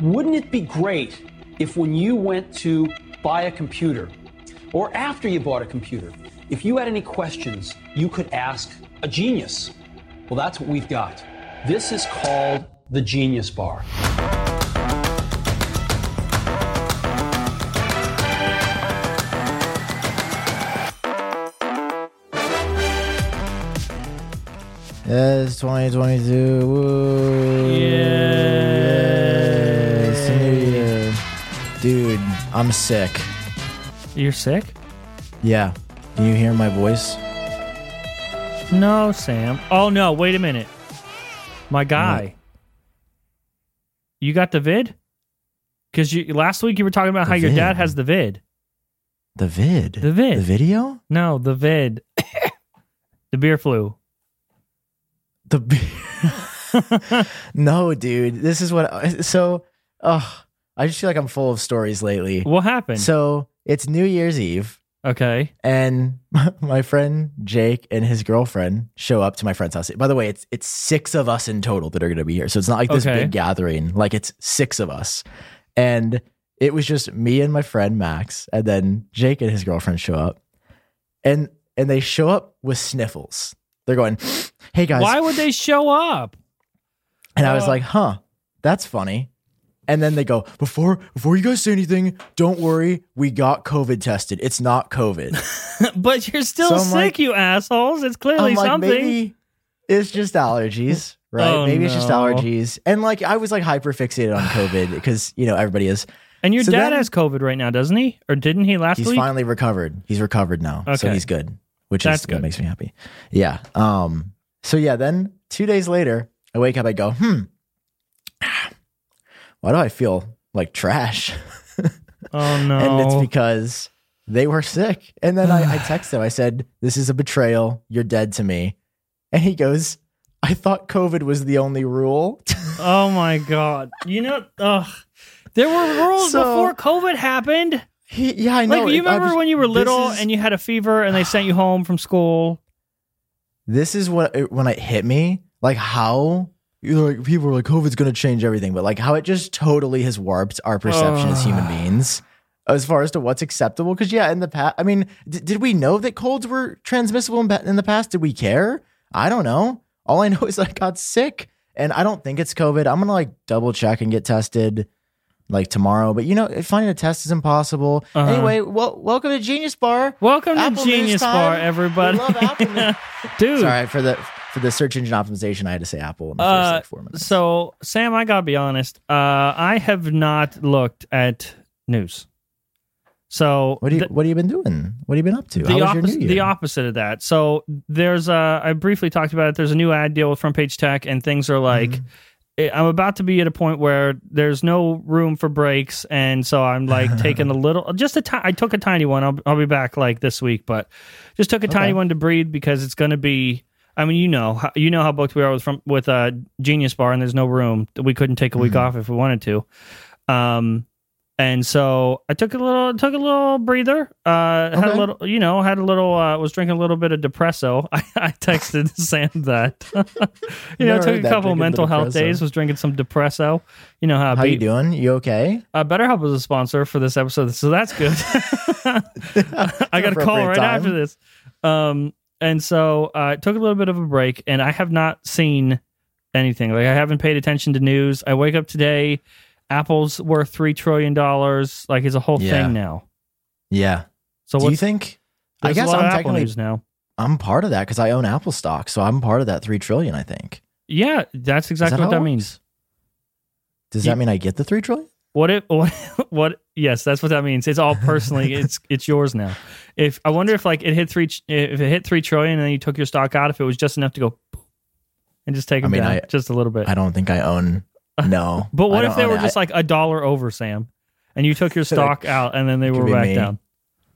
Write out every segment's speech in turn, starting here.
wouldn't it be great if when you went to buy a computer, or after you bought a computer, if you had any questions, you could ask a genius? Well, that's what we've got. This is called the Genius Bar. Yes, 2022. Woo. Yes, Dude, I'm sick. You're sick? Yeah. Can you hear my voice? No, Sam. Oh no, wait a minute. My guy. You got the vid? Because you last week you were talking about The how your dad has the vid. The vid. The vid. The video? No, the vid. the beer flu. The be- No, dude. This is what so oh, I just feel like I'm full of stories lately. What happened? So, it's New Year's Eve okay. and my friend Jake and his girlfriend show up to my friend's house. By the way, it's it's 6 of us in total that are going to be here. So it's not like this Okay. big gathering. Like it's 6 of us. And it was just me and my friend Max and then Jake and his girlfriend show up. And and they show up with sniffles. They're going, "Hey guys, Why would they show up? And I was Uh, like, huh, that's funny. And then they go, before before you guys say anything, don't worry, we got COVID tested. It's not COVID. but you're still So sick, like- you assholes. It's clearly like, something. maybe it's just allergies, right? Oh, maybe it's just allergies. And like I was like hyper fixated on COVID because you know everybody is. and your So dad then- has COVID right now, doesn't he? Or didn't he last week? He's week? finally recovered. He's recovered now. So he's good. Which That's is good. what makes me happy. Yeah. Um, so yeah, then two days later, I wake up, I go, hmm, why do I feel like trash? Oh no. And it's because they were sick. And then I, I texted him. I said, This is a betrayal. You're dead to me. And he goes, I thought COVID was the only rule. oh my god. You know, ugh. There were rules So- before COVID happened. He, yeah, I know. Like you remember was- when you were little is- and you had a fever and they sent you home from school? This is what it, when it hit me, like how you know, like people are like COVID's going to change everything, but like how it just totally has warped our perception as human beings as far as to what's acceptable. Because yeah, in the past, I mean, d- did we know that colds were transmissible in, in the past? Did we care? I don't know. All I know is I got sick, and I don't think it's COVID. I'm gonna like double check and get tested like tomorrow. But you know, finding a test is impossible. Uh-huh. Anyway, well, welcome to Genius Bar. Welcome Apple to Genius. Bar, everybody. We love Apple Dude. Sorry for the for the search engine optimization. I had to say Apple in the first Uh, like four minutes. so Sam, I gotta be honest. Uh, I have not looked at news. So what do you th- what have you been doing? What have you been up to? the How was your opposite, New Year? the opposite of that. So there's uh, I briefly talked about it. There's a new ad deal with Front Page Tech, and things are like. Mm-hmm. I'm about to be at a point where there's no room for breaks, and so I'm like taking a little, just a ti- I took a tiny one. I'll, I'll be back like this week, but just took a tiny one to breathe because it's going to be. I mean, you know, how- you know how booked we are with from with uh, Genius Bar, and there's no room. We couldn't take a week Mm-hmm. off if we wanted to. Um, and so I took a little, took a little breather. Uh, had a little, you know, had a little. Uh, was drinking a little bit of depresso. I, I texted Sam that. you know, took a couple mental health days. Was drinking some depresso. You know how, How you doing? You okay? Uh, BetterHelp was a sponsor for this episode, so that's good. I got a call right time. after this. Um, and so uh, I took a little bit of a break, and I have not seen anything. Like I haven't paid attention to news. I wake up today, Apple's worth three trillion dollars. Like it's a whole Yeah. thing now. Yeah. So what do you think? I guess I'm Apple technically news now. I'm part of that because I own Apple stock, so I'm part of that three trillion. I think. Yeah, that's exactly how what that it means. Does You- that mean I get the three trillion? What if what what yes, that's what that means. It's all personally it's it's yours now. If I wonder if like it hit 3 if it hit 3 trillion and then you took your stock out if it was just enough to go and just take I them mean, down I- just a little bit. I don't think I own. No. but what if they were it. just like a dollar over, Sam? And you took your stock out and then they were back me. down.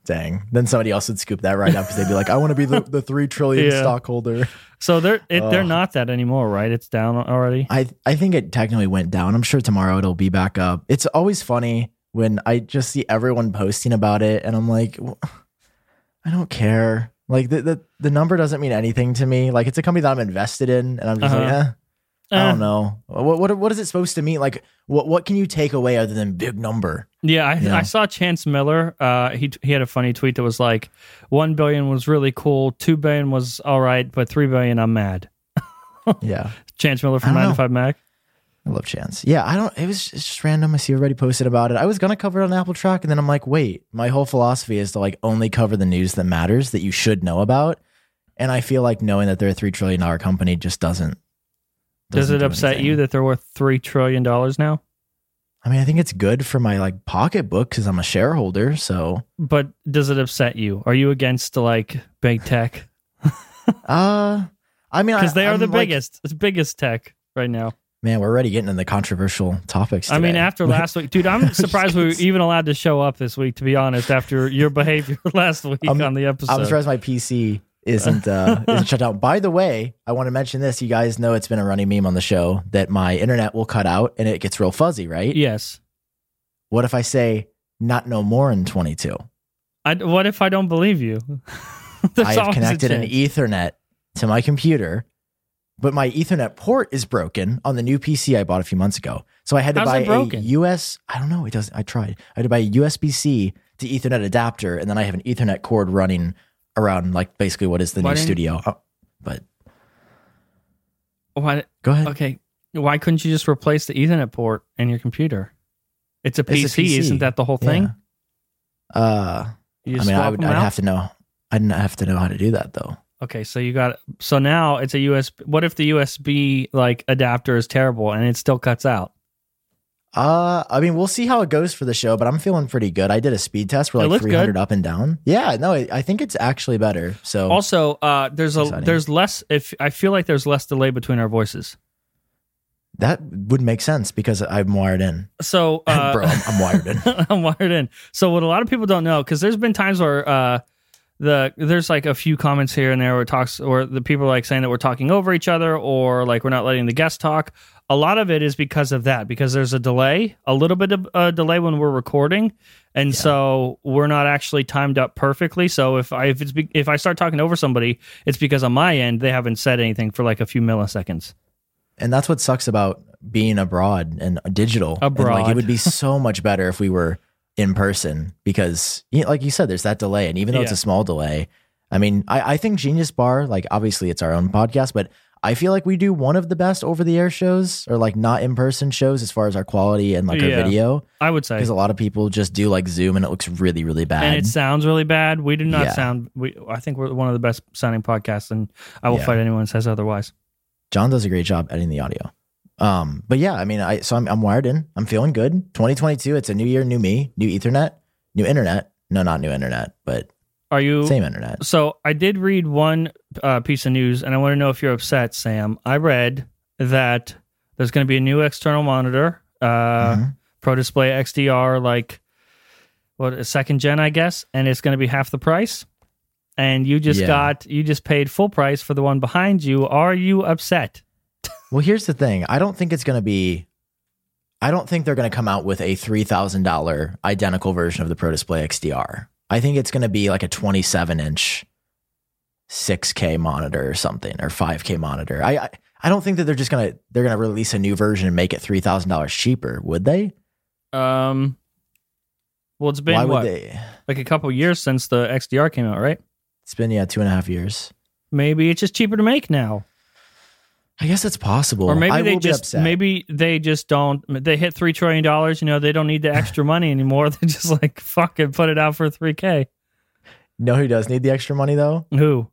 Dang. Then somebody else would scoop that right up because they'd be like, I want to be the, the three trillion Yeah. stockholder. So they're it, they're Ugh. not that anymore, right? It's down already. I I think it technically went down. I'm sure tomorrow it'll be back up. It's always funny when I just see everyone posting about it, and I'm like, "Well, I don't care. Like the, the the number doesn't mean anything to me. Like it's a company that I'm invested in, and I'm just like, Uh-huh. Eh. I don't know. What, what what is it supposed to mean? Like, what what can you take away other than big number? Yeah, I. I saw Chance Miller. Uh, he he had a funny tweet that was like, "One billion was really cool. Two billion was all right, but three billion, I'm mad." Yeah, Chance Miller from don't know. 9to5Mac. I love Chance. Yeah, I don't. It was just random. I see everybody posted about it. I was gonna cover it on Apple Track, and then I'm like, wait, my whole philosophy is to like only cover the news that matters that you should know about. And I feel like knowing that they're a three trillion dollar company just doesn't. Does it do upset anything. you that they're worth three trillion dollars now? I mean, I think it's good for my like pocketbook because I'm a shareholder. So, But does it upset you? Are you against like big tech? uh, I mean, Because they are I'm the like- biggest, it's biggest tech right now. Man, we're already getting into controversial topics. I mean, after last week, dude, I'm surprised we were even allowed to show up this week. To be honest, after your behavior last week I'm- on the episode, I'm surprised my PC isn't uh, isn't shut down. By the way, I want to mention this. You guys know it's been a running meme on the show that my internet will cut out and it gets real fuzzy, right? yes. What if I say not no more in 22? I, what if I don't believe you? I have connected an. Ethernet to my computer, but my Ethernet port is broken on the new PC I bought a few months ago. So I had to How's buy a US. I don't know. It doesn't. I tried. I had to buy a USB C to Ethernet adapter, and then I have an Ethernet cord running around like basically what is the Why new didn't- studio. Oh, but Why, go ahead. okay, why couldn't you just replace the Ethernet port in your computer? It's a PC, It's a PC. isn't that the whole thing? Uh, You I just mean, I would. them I'd out? have to know. I'd not have to know how to do that though. Okay, so you got so now it's a USB. What if the USB like adapter is terrible and it still cuts out? Uh, I mean, we'll see how it goes for the show, but I'm feeling pretty good. I did a speed test. We're It like 300 good. up and down. Yeah, no, I I think it's actually better. So Also, uh, there's a. Exciting. there's less. If I feel like there's less delay between our voices. that would make sense because I'm wired in. So, uh, Bro, I'm, I'm wired in. I'm wired in. So what a lot of people don't know, because there's been times where uh, the there's like a few comments here and there where it talks or the people are like saying that we're talking over each other or like we're not letting the guest talk. A lot of it is because of that, because there's a delay, a little bit of a delay when we're recording, and so we're not actually timed up perfectly. So if I if it's be, if I start talking over somebody, it's because on my end they haven't said anything for like a few milliseconds. And that's what sucks about being abroad and digital. And, like Abroad. it would be so much better if we were in person because, you know, like you said, there's that delay. And even though it's a small delay, I mean, I, I think Genius Bar, like obviously it's our own podcast, but I feel like we do one of the best over the air shows or like not in person shows as far as our quality and like Yeah. our video. I would say Because a lot of people just do like Zoom and it looks really, really bad. and it sounds really bad. We do not Yeah. sound. We I think we're one of the best sounding podcasts, and I will Yeah. fight anyone who says otherwise. John does a great job editing the audio. Um, but yeah, I mean, I so I'm, I'm wired in. I'm feeling good. 2022. It's a new year, new me, new Ethernet, new internet. No, not new internet, but Are you? same internet. So I did read one uh, piece of news, and I want to know if you're upset, Sam. I read that there's going to be a new external monitor, uh, Mhm. Pro Display XDR, like what a second gen, I guess, and it's going to be half the price. And you just Yeah. got you just paid full price for the one behind you. Are you upset? Well, here's the thing. I don't think it's going to be. I don't think they're going to come out with a three thousand dollar identical version of the Pro Display XDR. I think it's going to be like a 27 inch, 6K monitor or something, or 5K monitor. I, I I don't think that they're just gonna they're gonna release a new version and make it three thousand dollars cheaper. Would they? Um. Well, it's been Why would what, they? like a couple years since the XDR came out, right? It's been yeah two and a half years. Maybe it's just cheaper to make now. I guess it's possible. or maybe I they just maybe they just don't they hit three trillion dollars you know they don't need the extra money anymore they just like fucking put it out for 3k know who does need the extra money though? who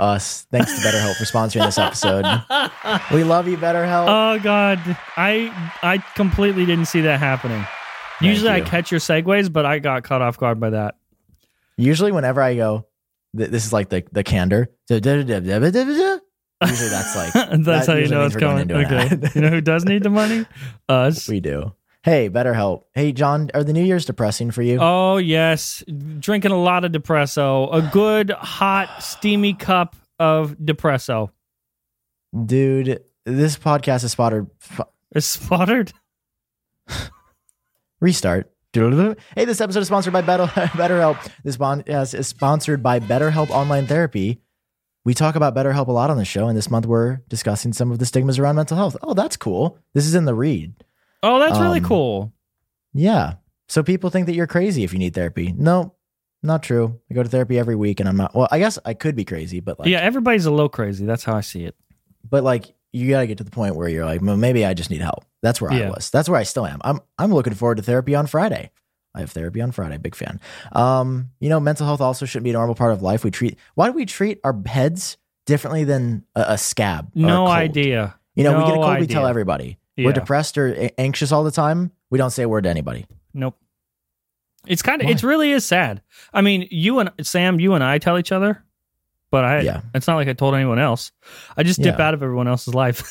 Us. Thanks to BetterHelp for sponsoring this episode. We love you, BetterHelp. oh god i i completely didn't see that happening Thank usually i catch your segues but i got caught off guard by that Usually, whenever I go, th- this is like the the candor. Usually, that's like that's that how you know it's coming okay you know who does need the money us we do. Hey, BetterHelp. Hey, John, are the New Year's depressing for you? Oh yes, drinking a lot of depresso. A good hot steamy cup of depresso. Dude, this podcast is spotted. It's sputtered. restart. Hey, this episode is sponsored by Better, BetterHelp. This podcast is sponsored by BetterHelp Online Therapy. we talk about BetterHelp a lot on the show, and this month we're discussing some of the stigmas around mental health. Oh, that's cool. This is in the read. Oh, that's really Um, cool. Yeah. So people think that you're crazy if you need therapy. No, not true. I go to therapy every week, and I'm not. Well, I guess I could be crazy, but like, yeah, everybody's a little crazy. That's how I see it. but like, you gotta get to the point where you're like, well, maybe I just need help. That's where I was. That's where I still am. I'm. I'm looking forward to therapy on Friday. I have therapy on Friday. Big fan. Um, you know, mental health also shouldn't be a normal part of life. We treat. Why do we treat our heads differently than a, a scab? a No cold? idea. You know, we get a No cold, we tell everybody. Yeah. We're depressed or anxious all the time. We don't say a word to anybody. Nope. It's kind of it really is sad. I mean, you and Sam, you and I tell each other, but I Yeah. it's not like I told anyone else. I just dip Yeah. out of everyone else's life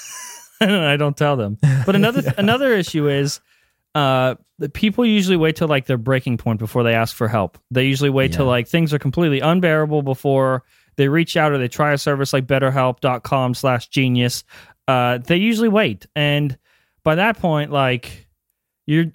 and I don't tell them. But another another issue is uh the people usually wait till like their breaking point before they ask for help. They usually wait till like things are completely unbearable before they reach out or they try a service like betterhelp.com slash genius. Uh they usually wait. And by that point, like you're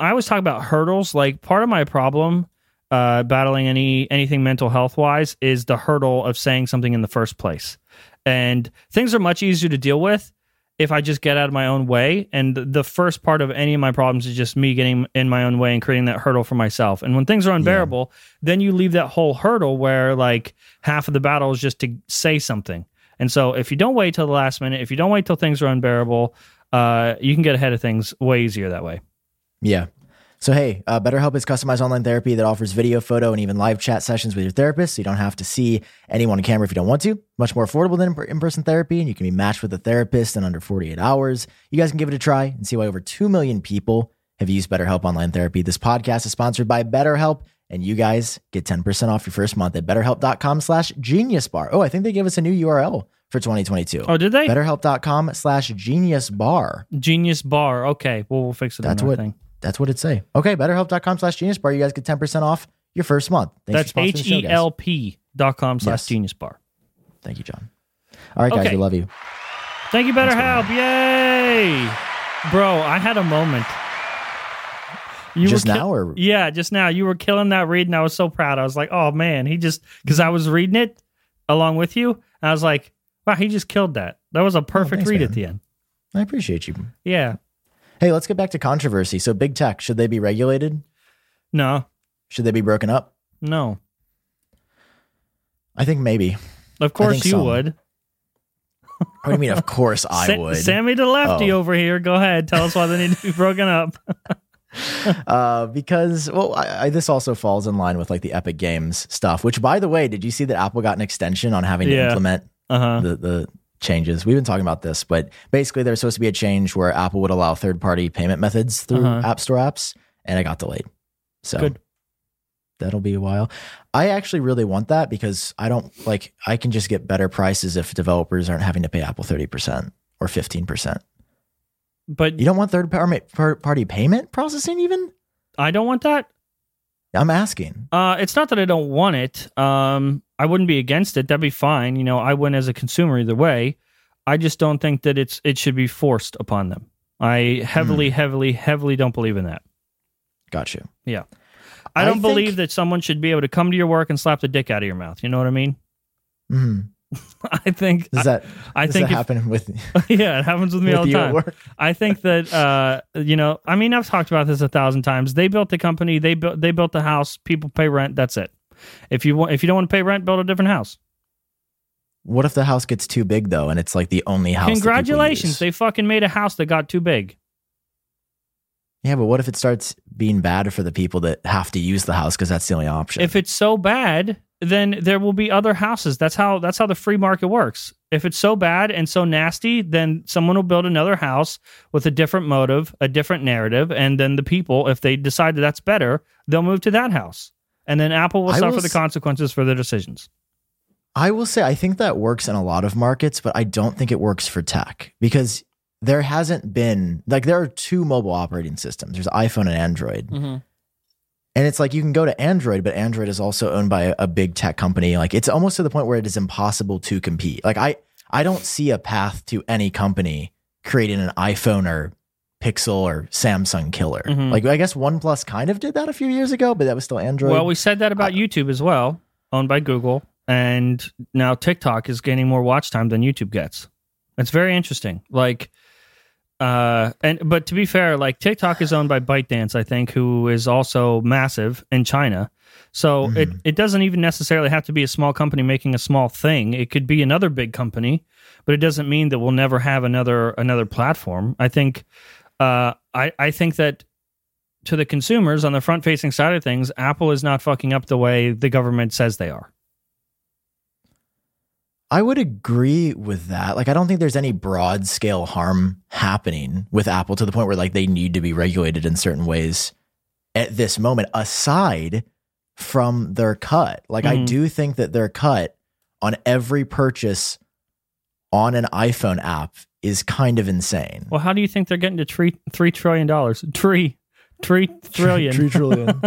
I always talk about hurdles. Like part of my problem uh, battling any anything mental health wise is the hurdle of saying something in the first place. And things are much easier to deal with if I just get out of my own way. And the first part of any of my problems is just me getting in my own way and creating that hurdle for myself. And when things are unbearable, then you leave that whole hurdle where like half of the battle is just to say something. And so if you don't wait till the last minute, if you don't wait till things are unbearable, uh, you can get ahead of things way easier that way. Yeah. So, hey, uh, BetterHelp is customized online therapy that offers video, photo, and even live chat sessions with your therapist. So you don't have to see anyone on camera if you don't want to. Much more affordable than in person therapy, and you can be matched with a therapist in under 48 hours. You guys can give it a try and see why over 2 million people have used BetterHelp online therapy. This podcast is sponsored by BetterHelp, and you guys get 10% off your first month at betterhelp.com slash genius bar. Oh, I think they gave us a new URL for 2022. Oh, did they? BetterHelp.com slash genius bar. Genius Bar. Okay, well we'll fix it. That's what thing. that's what it say. Okay, betterhelp.com slash genius bar. You guys get 10% off your first month. Thanks That's H E. L P dot com slash Yes. Genius Bar. Thank you, John. All right, guys, Okay. we love you. Thank you, BetterHelp. Yay, bro! I had a moment. You Just were now, or Yeah, just now. You were killing that read, and I was so proud. I was like, oh man, he just because I was reading it along with you, and I was like, wow, he just killed that. That was a perfect Oh, thanks, read man. at the end. I appreciate you. Yeah. Hey, let's get back to controversy. So, big tech, should they be regulated? No. Should they be broken up? No. I think maybe. Of course you some. would. What do you mean? Of course I Sa- would. Sammy the lefty Oh. over here. Go ahead. Tell us why they need to be broken up. uh, because well, I, I, this also falls in line with like the Epic Games stuff. Which, by the way, did you see that Apple got an extension on having to Yeah. implement Uh huh. the the changes? We've been talking about this, but basically, there's supposed to be a change where Apple would allow third party payment methods through Uh-huh. App Store apps, and it got delayed. So Good. that'll be a while. I actually really want that because I don't like I can just get better prices if developers aren't having to pay Apple thirty percent or fifteen percent. But You don't want third par- par- party payment processing even? I don't want that. I'm asking. Uh, it's not that I don't want it. Um, I wouldn't be against it. That'd be fine. You know, I win as a consumer either way. I just don't think that it's it should be forced upon them. I heavily, heavily, heavily don't believe in that. Got you. I I don't think- believe that someone should be able to come to your work and slap the dick out of your mouth. You know what I mean? hmm I think. Does that I does think that if- happen with, yeah, it happens with me with all the time. I think that uh, you know, I mean, I've talked about this a thousand times. They built the company, they built they built the house. People pay rent. That's it. If you want, if you don't want to pay rent, build a different house. What if the house gets too big though, and it's like the only house? Congratulations, they fucking made a house that got too big. yeah, but what if it starts being bad for the people that have to use the house because that's the only option? If it's so bad, then there will be other houses. That's how that's how the free market works. If it's so bad and so nasty, then someone will build another house with a different motive, a different narrative, and then the people, if they decide that that's better, they'll move to that house. And then Apple will I suffer will the s- consequences for their decisions. I will say I think that works in a lot of markets, but I don't think it works for tech because there hasn't been like there are two mobile operating systems. There's iPhone and Android. Mm-hmm. And it's like you can go to Android, but Android is also owned by a, a big tech company. Like it's almost to the point where it is impossible to compete. Like I I don't see a path to any company creating an iPhone or Pixel or Samsung killer. Mhm. Like I guess OnePlus kind of did that a few years ago, but that was still Android. Well, we said that about YouTube as well, owned by Google. and now TikTok is gaining more watch time than YouTube gets. It's very interesting. Like, uh, and but to be fair, like TikTok is owned by ByteDance, I think, who is also massive in China. So it it doesn't even necessarily have to be a small company making a small thing. It could be another big company, but it doesn't mean that we'll never have another another platform. I think, uh, I I think that to the consumers on the front facing side of things, Apple is not fucking up the way the government says they are. I would agree with that. Like, I don't think there's any broad scale harm happening with Apple to the point where like they need to be regulated in certain ways at this moment, aside from their cut. Like, I Mhm. do think that their cut on every purchase on an iPhone app is kind of insane. Well, how do you think they're getting to three three trillion dollars? Tree, tree trillion. Three trillion.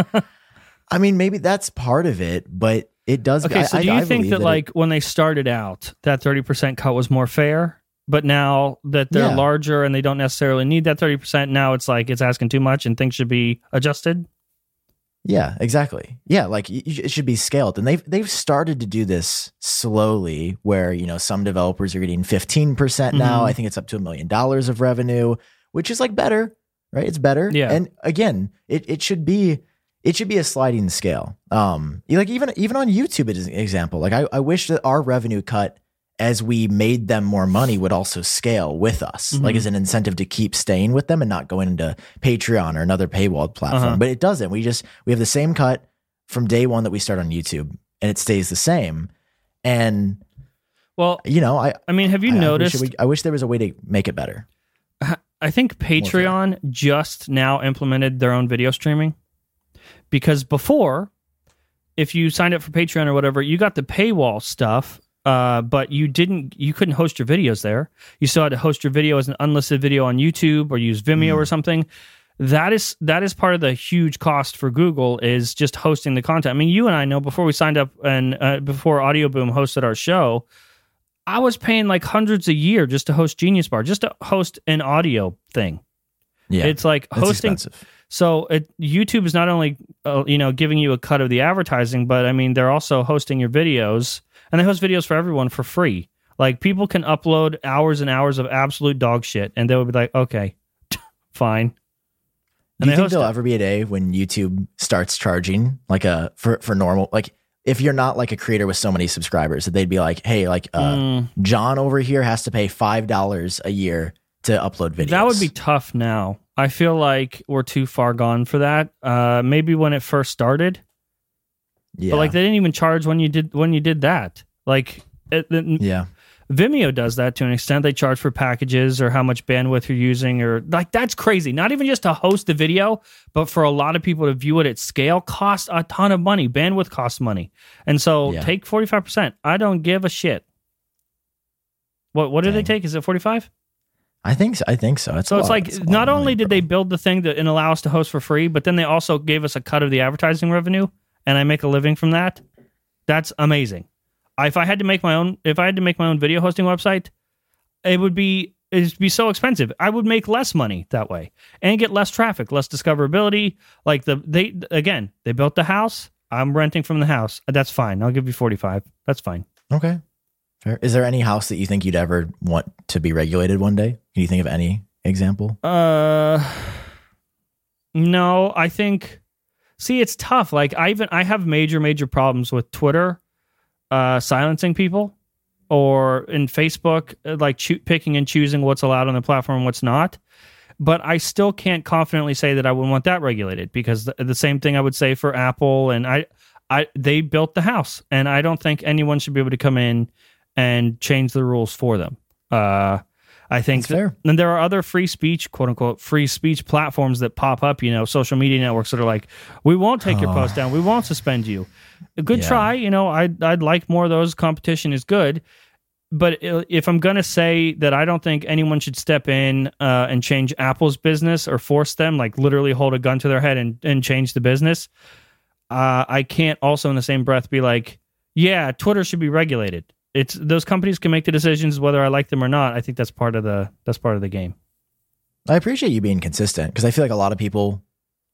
I mean, maybe that's part of it, but it does. Okay, so I- do you I think believe that, it- like when they started out, that thirty percent cut was more fair? But now that they're Yeah. larger and they don't necessarily need that thirty percent, now it's like it's asking too much and things should be adjusted. Yeah, exactly. Yeah, like it should be scaled, and they've they've started to do this slowly. Where you know some developers are getting fifteen percent now. Mhm. I think it's up to a million dollars of revenue, which is like better, right? It's better. Yeah. And again, it it should be it should be a sliding scale. Um, like even even on YouTube, as an example, like I I wish that our revenue cut as we made them more money would also scale with us, Mhm. like as an incentive to keep staying with them and not going into Patreon or another paywalled platform. Uh-huh. But it doesn't. We just we have the same cut from day one that we start on YouTube, and it stays the same. And Well, you know, I I mean, have you I- I wish noticed? we- I wish there was a way to make it better. I think. Patreon just now implemented their own video streaming because before, if you signed up for Patreon or whatever, you got the paywall stuff, uh, but you didn't, you couldn't host your videos there. You still had to host your video as an unlisted video on YouTube or use Vimeo or something. That is that is part of the huge cost for Google is just hosting the content. I mean, you and I know before we signed up and uh, before Audio Boom hosted our show, I was paying like hundreds a year just to host Genius Bar, just to host an audio thing. Yeah, It's like hosting. expensive. So it, YouTube is not only uh, you know giving you a cut of the advertising, but I mean they're also hosting your videos, and they host videos for everyone for free. Like people can upload hours and hours of absolute dog shit, and they would be like, okay, fine. Do you think there'll it. ever be a day when YouTube starts charging like a for for normal like if you're not like a creator with so many subscribers that they'd be like, hey, like uh, Mm, John over here has to pay five dollars a year to upload videos. that would be tough. Now I feel like we're too far gone for that. Uh, maybe when it first started, yeah, but like they didn't even charge when you did when you did that. Like it, it- yeah. Vimeo does that to an extent. They charge for packages or how much bandwidth you're using, or like that's crazy. Not even just to host the video, but for a lot of people to view it at scale costs a ton of money. Bandwidth costs money, and so Yeah. take forty five percent. I don't give a shit. What what do they take? Is it forty five? I think so. I think so. It's So it's lot- like it's not only did they build the thing that and allow us to host for free, but then they also gave us a cut of the advertising revenue, and I make a living from that. That's amazing. If I had to make my own, if I had to make my own video hosting website, it would be it'd be so expensive. I would make less money that way and get less traffic, less discoverability. Like the they again, they built the house. I'm renting from the house. That's fine. I'll give you 45. That's fine. Okay. Fair. Is there any house that you think you'd ever want to be regulated one day? Can you think of any example? Uh, no, I think. See, it's tough. Like I even I have major major problems with Twitter, uh, silencing people, or in Facebook, uh, like choo- picking and choosing what's allowed on the platform and what's not. But I still can't confidently say that I would want that regulated because the, the same thing I would say for Apple and I, I they built the house and I don't think anyone should be able to come in and change the rules for them. Uh, I think That's fair. and there are other free speech, quote unquote, free speech platforms that pop up, you know, social media networks that are like, we won't take your Oh. post down. We won't suspend you. A good Yeah. try. You know, I'd, I'd like more of those. Competition is good. But if I'm going to say that I don't think anyone should step in uh, and change Apple's business or force them, like literally hold a gun to their head and, and change the business, uh, I can't also in the same breath be like, yeah, Twitter should be regulated. It's those companies can make the decisions whether I like them or not. I think that's part of the that's part of the game. I appreciate you being consistent because I feel like a lot of people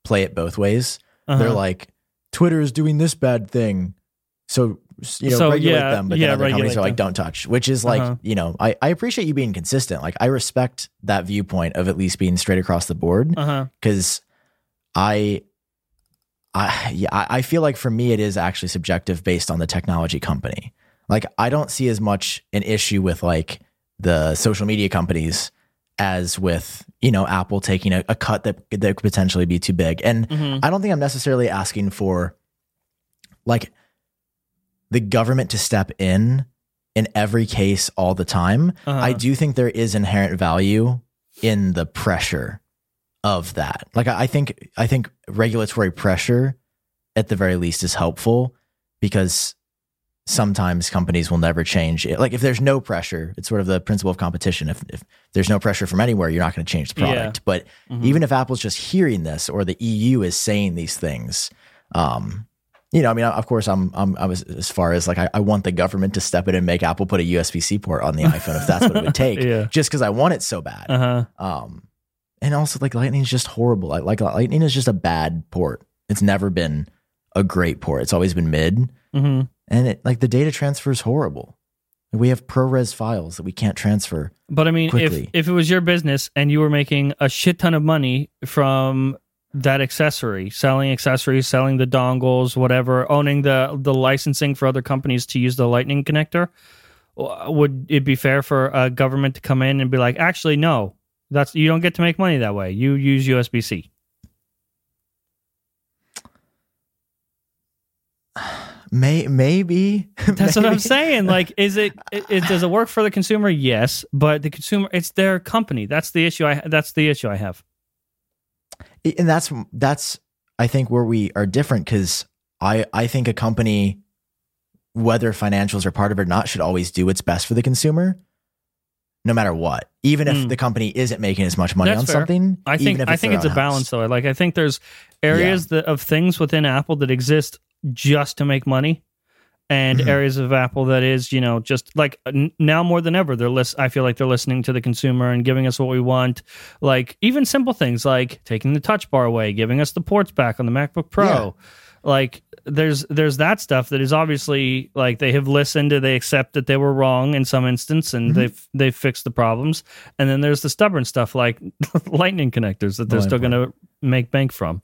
play it both ways. Uh-huh. They're like, Twitter is doing this bad thing. So you know So, regulate yeah, them, but yeah, then other companies are like them. don't touch, which is like Uh-huh. you know I I appreciate you being consistent. Like I respect that viewpoint of at least being straight across the board because I. I yeah, I I feel like for me it is actually subjective based on the technology company. Like I don't see as much an issue with like the social media companies as with you know Apple taking a, a cut that that could potentially be too big. And hmm I don't think I'm necessarily asking for like the government to step in in every case all the time. Uh-huh. I do think there is inherent value in the pressure of that. Like I I think I think regulatory pressure at the very least is helpful because sometimes companies will never change it. Like if there's no pressure, it's sort of the principle of competition. If if there's no pressure from anywhere, you're not going to change the Yeah. product. But Mhm. even if Apple's just hearing this or the EU is saying these things, um, you know, I mean, of course, I'm, I'm, I was as far as like, I, I want the government to step in and make Apple put a USB C port on the iPhone if that's what it would take, Yeah. just because I want it so bad. Uh huh. Um, and also like Lightning is just horrible. Like, like Lightning is just a bad port. It's never been a great port. It's always been mid, hmm and it like the data transfer is horrible. We have ProRes files that we can't transfer. But I mean, if if it was your business and you were making a shit ton of money from that accessory, selling accessories, selling the dongles, whatever, owning the the licensing for other companies to use the Lightning connector, would it be fair for a government to come in and be like, actually, no, that's you don't get to make money that way. You use USB C. May maybe That's what I'm saying. Like, is it, it, it? Does it work for the consumer? Yes, but the consumer, it's their company. That's the issue. I that's the issue I have. and that's that's I think where we are different because I I think a company, whether financials are part of it or not, should always do what's best for the consumer, no matter what. Even if Mm. the company isn't making as much money That's on fair. something, I think I think it's a own balance though. Like I think there's areas that, of things within Apple that exist just to make money, and Mhm. areas of Apple that is you know just like n- now more than ever they're list. I feel like they're listening to the consumer and giving us what we want. Like even simple things like taking the Touch Bar away, giving us the ports back on the MacBook Pro. Yeah. Like there's there's that stuff that is obviously like they have listened and they accept that they were wrong in some instance and Mhm. they've they've fixed the problems and then there's the stubborn stuff like lightning connectors that they're Oh, still going to make bank from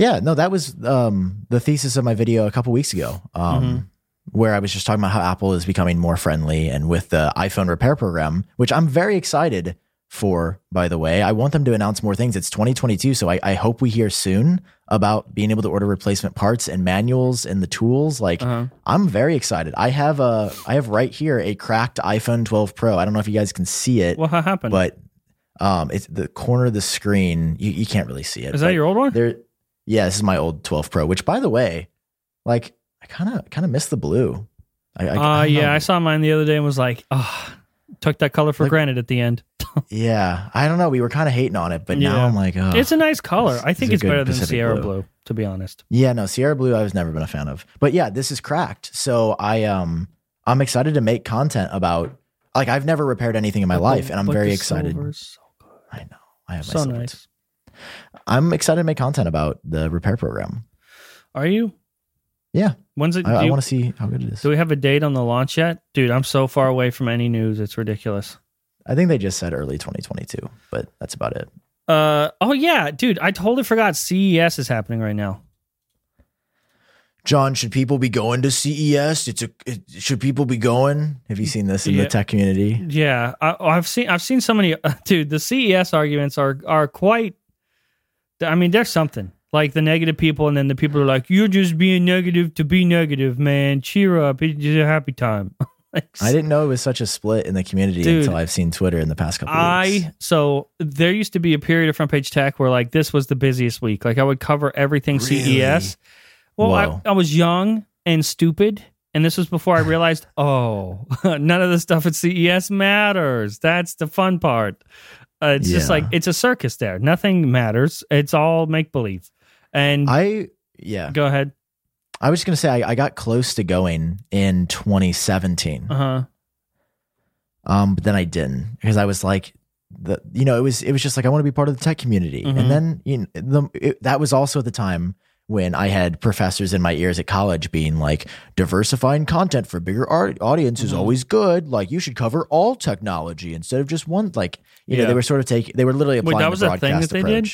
Yeah, no, that was um, the thesis of my video a couple weeks ago, um, Mhm. where I was just talking about how Apple is becoming more friendly and with the iPhone repair program, which I'm very excited for, by the way. I want them to announce more things. It's 2022, so I, I hope we hear soon about being able to order replacement parts and manuals and the tools. Like, uh-huh. I'm very excited. I have a, I have right here a cracked iPhone 12 Pro. I don't know if you guys can see it, Well, what happened but um, it's the corner of the screen. You, you can't really see it. is that your old one there yeah this is my old 12 pro which by the way like i kind of kind of miss the blue I, I, uh, I yeah know. i saw mine the other day and was like oh took that color for Like- granted at the end yeah i don't know we were kind of hating on it but now i'm like oh. it's a nice color i think it's good better than sierra blue. blue. to be honest yeah no sierra blue i've never been a fan of but yeah this is cracked so i um i'm excited to make content about like i've never repaired anything in my life and i'm very excited so good. i know i have my so nice i'm excited to make content about the repair program are you yeah when's it i, I want to see how good it is do we have a date on the launch yet dude i'm so far away from any news it's ridiculous i think they just said early 2022 but that's about it uh oh yeah dude i totally forgot ces is happening right now John, should people be going to CES? It's a. It, should people be going? Have you seen this in Yeah. the tech community? Yeah, I, I've seen I've seen so many. dude, the CES arguments are are quite. I mean, there's something like the negative people, and then the people are like, "You're just being negative to be negative, man. Cheer up, it's just a happy time." Like, I didn't know it was such a split in the community Dude. until I've seen Twitter in the past couple of weeks. I so there used to be a period of front page tech where like this was the busiest week. Like I would cover everything Really? CES. Well, I, I was young and stupid, and this was before I realized, oh, none of the stuff at CES matters. That's the fun part. Uh, it's just like it's a circus there. Nothing matters. It's all make believe. And I yeah. go ahead. I was just gonna say I, I got close to going in 2017, Uh huh. um, but then I didn't because I was like, the you know it was it was just like I want to be part of the tech community, Mhm. and then you know, the it, that was also at the time when I had professors in my ears at college being like, diversifying content for bigger art- audience Mm-hmm. is always good. Like, you should cover all technology instead of just one. Like, you know, they were sort of taking, they were literally applying Wait, that was the a thing broadcast that they did?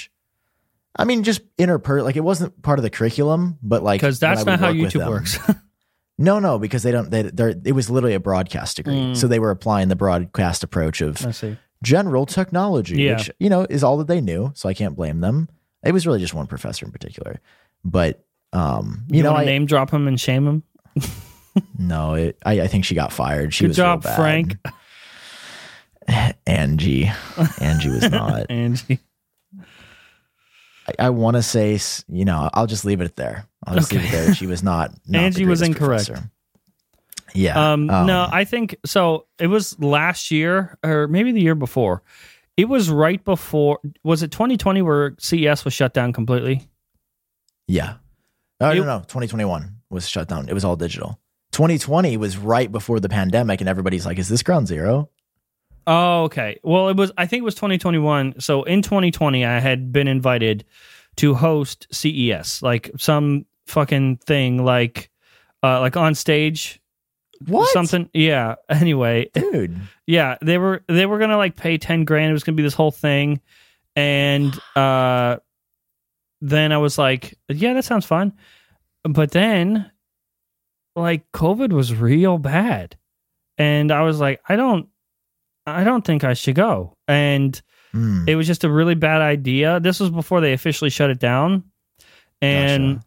I mean, just interper, like, it wasn't part of the curriculum, but like, Because that's not how YouTube them- works. No, no, because they don't, they, they're, it was literally a broadcast degree. Mm. So they were applying the broadcast approach of, general technology, Yeah. which you know is all that they knew. So I can't blame them. It was really just one professor in particular, but um, you, You, know, I name drop him and shame him? no, it, I, I think she got fired. She Good was job. Frank. Angie, Angie was not. Angie. I, I want to say, you know, I'll just leave it there. I'll just leave it there. She was not. not Angie was incorrect. professor. Yeah. Um, no, I think so. It was last year or maybe the year before. It was right before. Was it 2020 where CES was shut down completely? yeah. Oh it- no, no, 2021 was shut down. It was all digital. 2020 was right before the pandemic, and everybody's like, "Is this ground zero? Oh, okay. Well, it was. I think it was 2021. So in 2020, I had been invited to host CES, like some fucking thing, like, uh, like on stage, What? something. Yeah. Anyway, dude? yeah, they were they were gonna like pay 10 grand. It was gonna be this whole thing, and uh, then I was like, yeah, that sounds fun. But then, like, COVID was real bad, and I was like, I don't. I don't think I should go. And Hmm. it was just a really bad idea. This was before they officially shut it down. And Gotcha.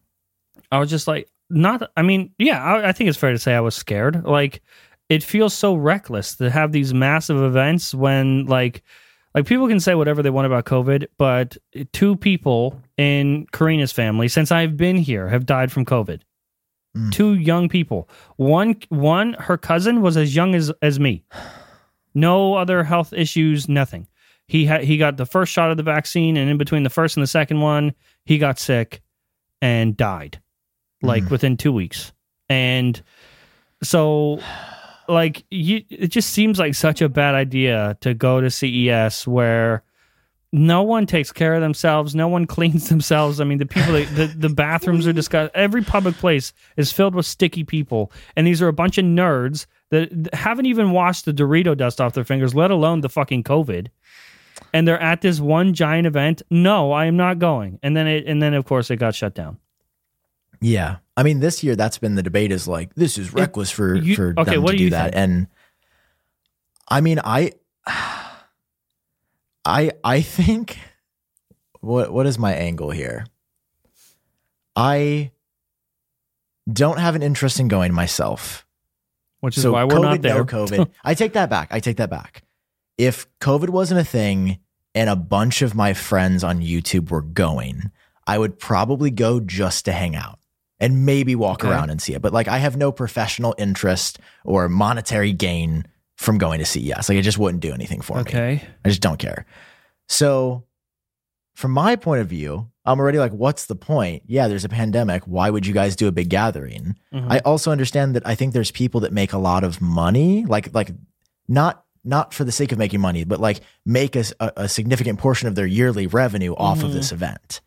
I was just like, not, I mean, yeah, I, I think it's fair to say I was scared. Like, it feels so reckless to have these massive events when, like, like people can say whatever they want about COVID, but two people in Karina's family since I've been here have died from COVID. Mm. Two young people. One, one, her cousin was as young as as me. No other health issues, nothing. He had he got the first shot of the vaccine, and in between the first and the second one, he got sick and died, like Mm. within two weeks. And so, like, you, it just seems like such a bad idea to go to CES where no one takes care of themselves, no one cleans themselves. I mean, the people, the the bathrooms are disgusting. Every public place is filled with sticky people, and these are a bunch of nerds that haven't even washed the Dorito dust off their fingers, let alone the fucking COVID. And they're at this one giant event. No, I am not going. And then it, and then of course it got shut down. Yeah. I mean, this year that's been the debate is like this is reckless for you- for okay, them to do do that. think? And I mean, I I I think what what is my angle here? I don't have an interest in going myself. Which is so why we're COVID, not there. No COVID. I take that back. I take that back. If COVID wasn't a thing and a bunch of my friends on YouTube were going, I would probably go just to hang out and maybe walk Okay. around and see it. But like I have no professional interest or monetary gain from going to CES. Like it just wouldn't do anything for me. okay. I just don't care. So, from my point of view, I'm already like, what's the point? Yeah, there's a pandemic. Why would you guys do a big gathering? Mhm. I also understand that I think there's people that make a lot of money, like like not not for the sake of making money, but like make a, a significant portion of their yearly revenue off of Mhm. this event.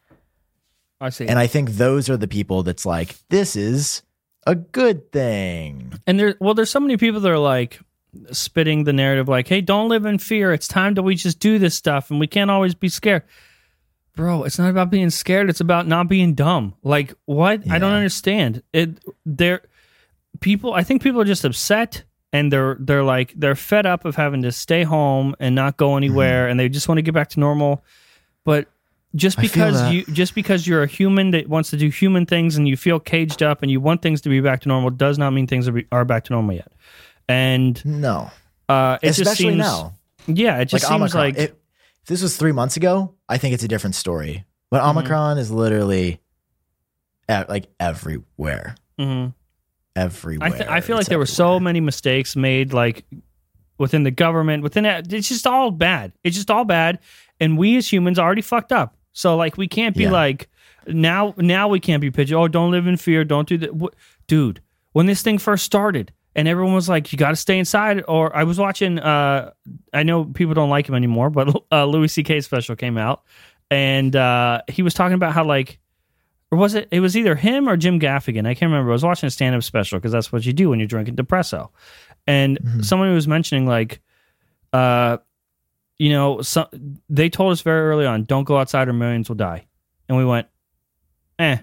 I see. And I think those are the people that's like, this is a good thing. And there, well, there's so many people that are like spitting the narrative, like, "Hey, don't live in fear. It's time that we just do this stuff, and we can't always be scared." Bro, it's not about being scared. It's about not being dumb. Like, what? I don't understand. It. There, people. I think people are just upset, and they're they're like they're fed up of having to stay home and not go mm-hmm. anywhere, and they just want to get back to normal. But just because you just because you're a human that wants to do human things and you feel caged up and you want things to be back to normal does not mean things are, be, are back to normal yet. And No, uh, it especially just seems, now. yeah, it just like seems Omicron. like If- if this was three months ago, I think it's a different story. But Mm-hmm. Omicron is literally e- like everywhere, Mhm. everywhere. I th- I feel like there were so many mistakes made, like within the government, within it. It's just all bad. It's just all bad, and we as humans already fucked up. So like we can't be Yeah. like now. Now we can't be pitching. Oh, don't live in fear. Don't do that, dude. When this thing first started, and everyone was like, "You got to stay inside." Or I was watching. uh I know people don't like him anymore, but uh, Louis C.K. special came out, and uh he was talking about how like or was it? It was either him or Jim Gaffigan. I can't remember. I was watching a stand up special because that's what you do when you're drinking depresso, and Mhm. someone was mentioning like, uh, you know, some they told us very early on, don't go outside or millions will die, and we went, eh,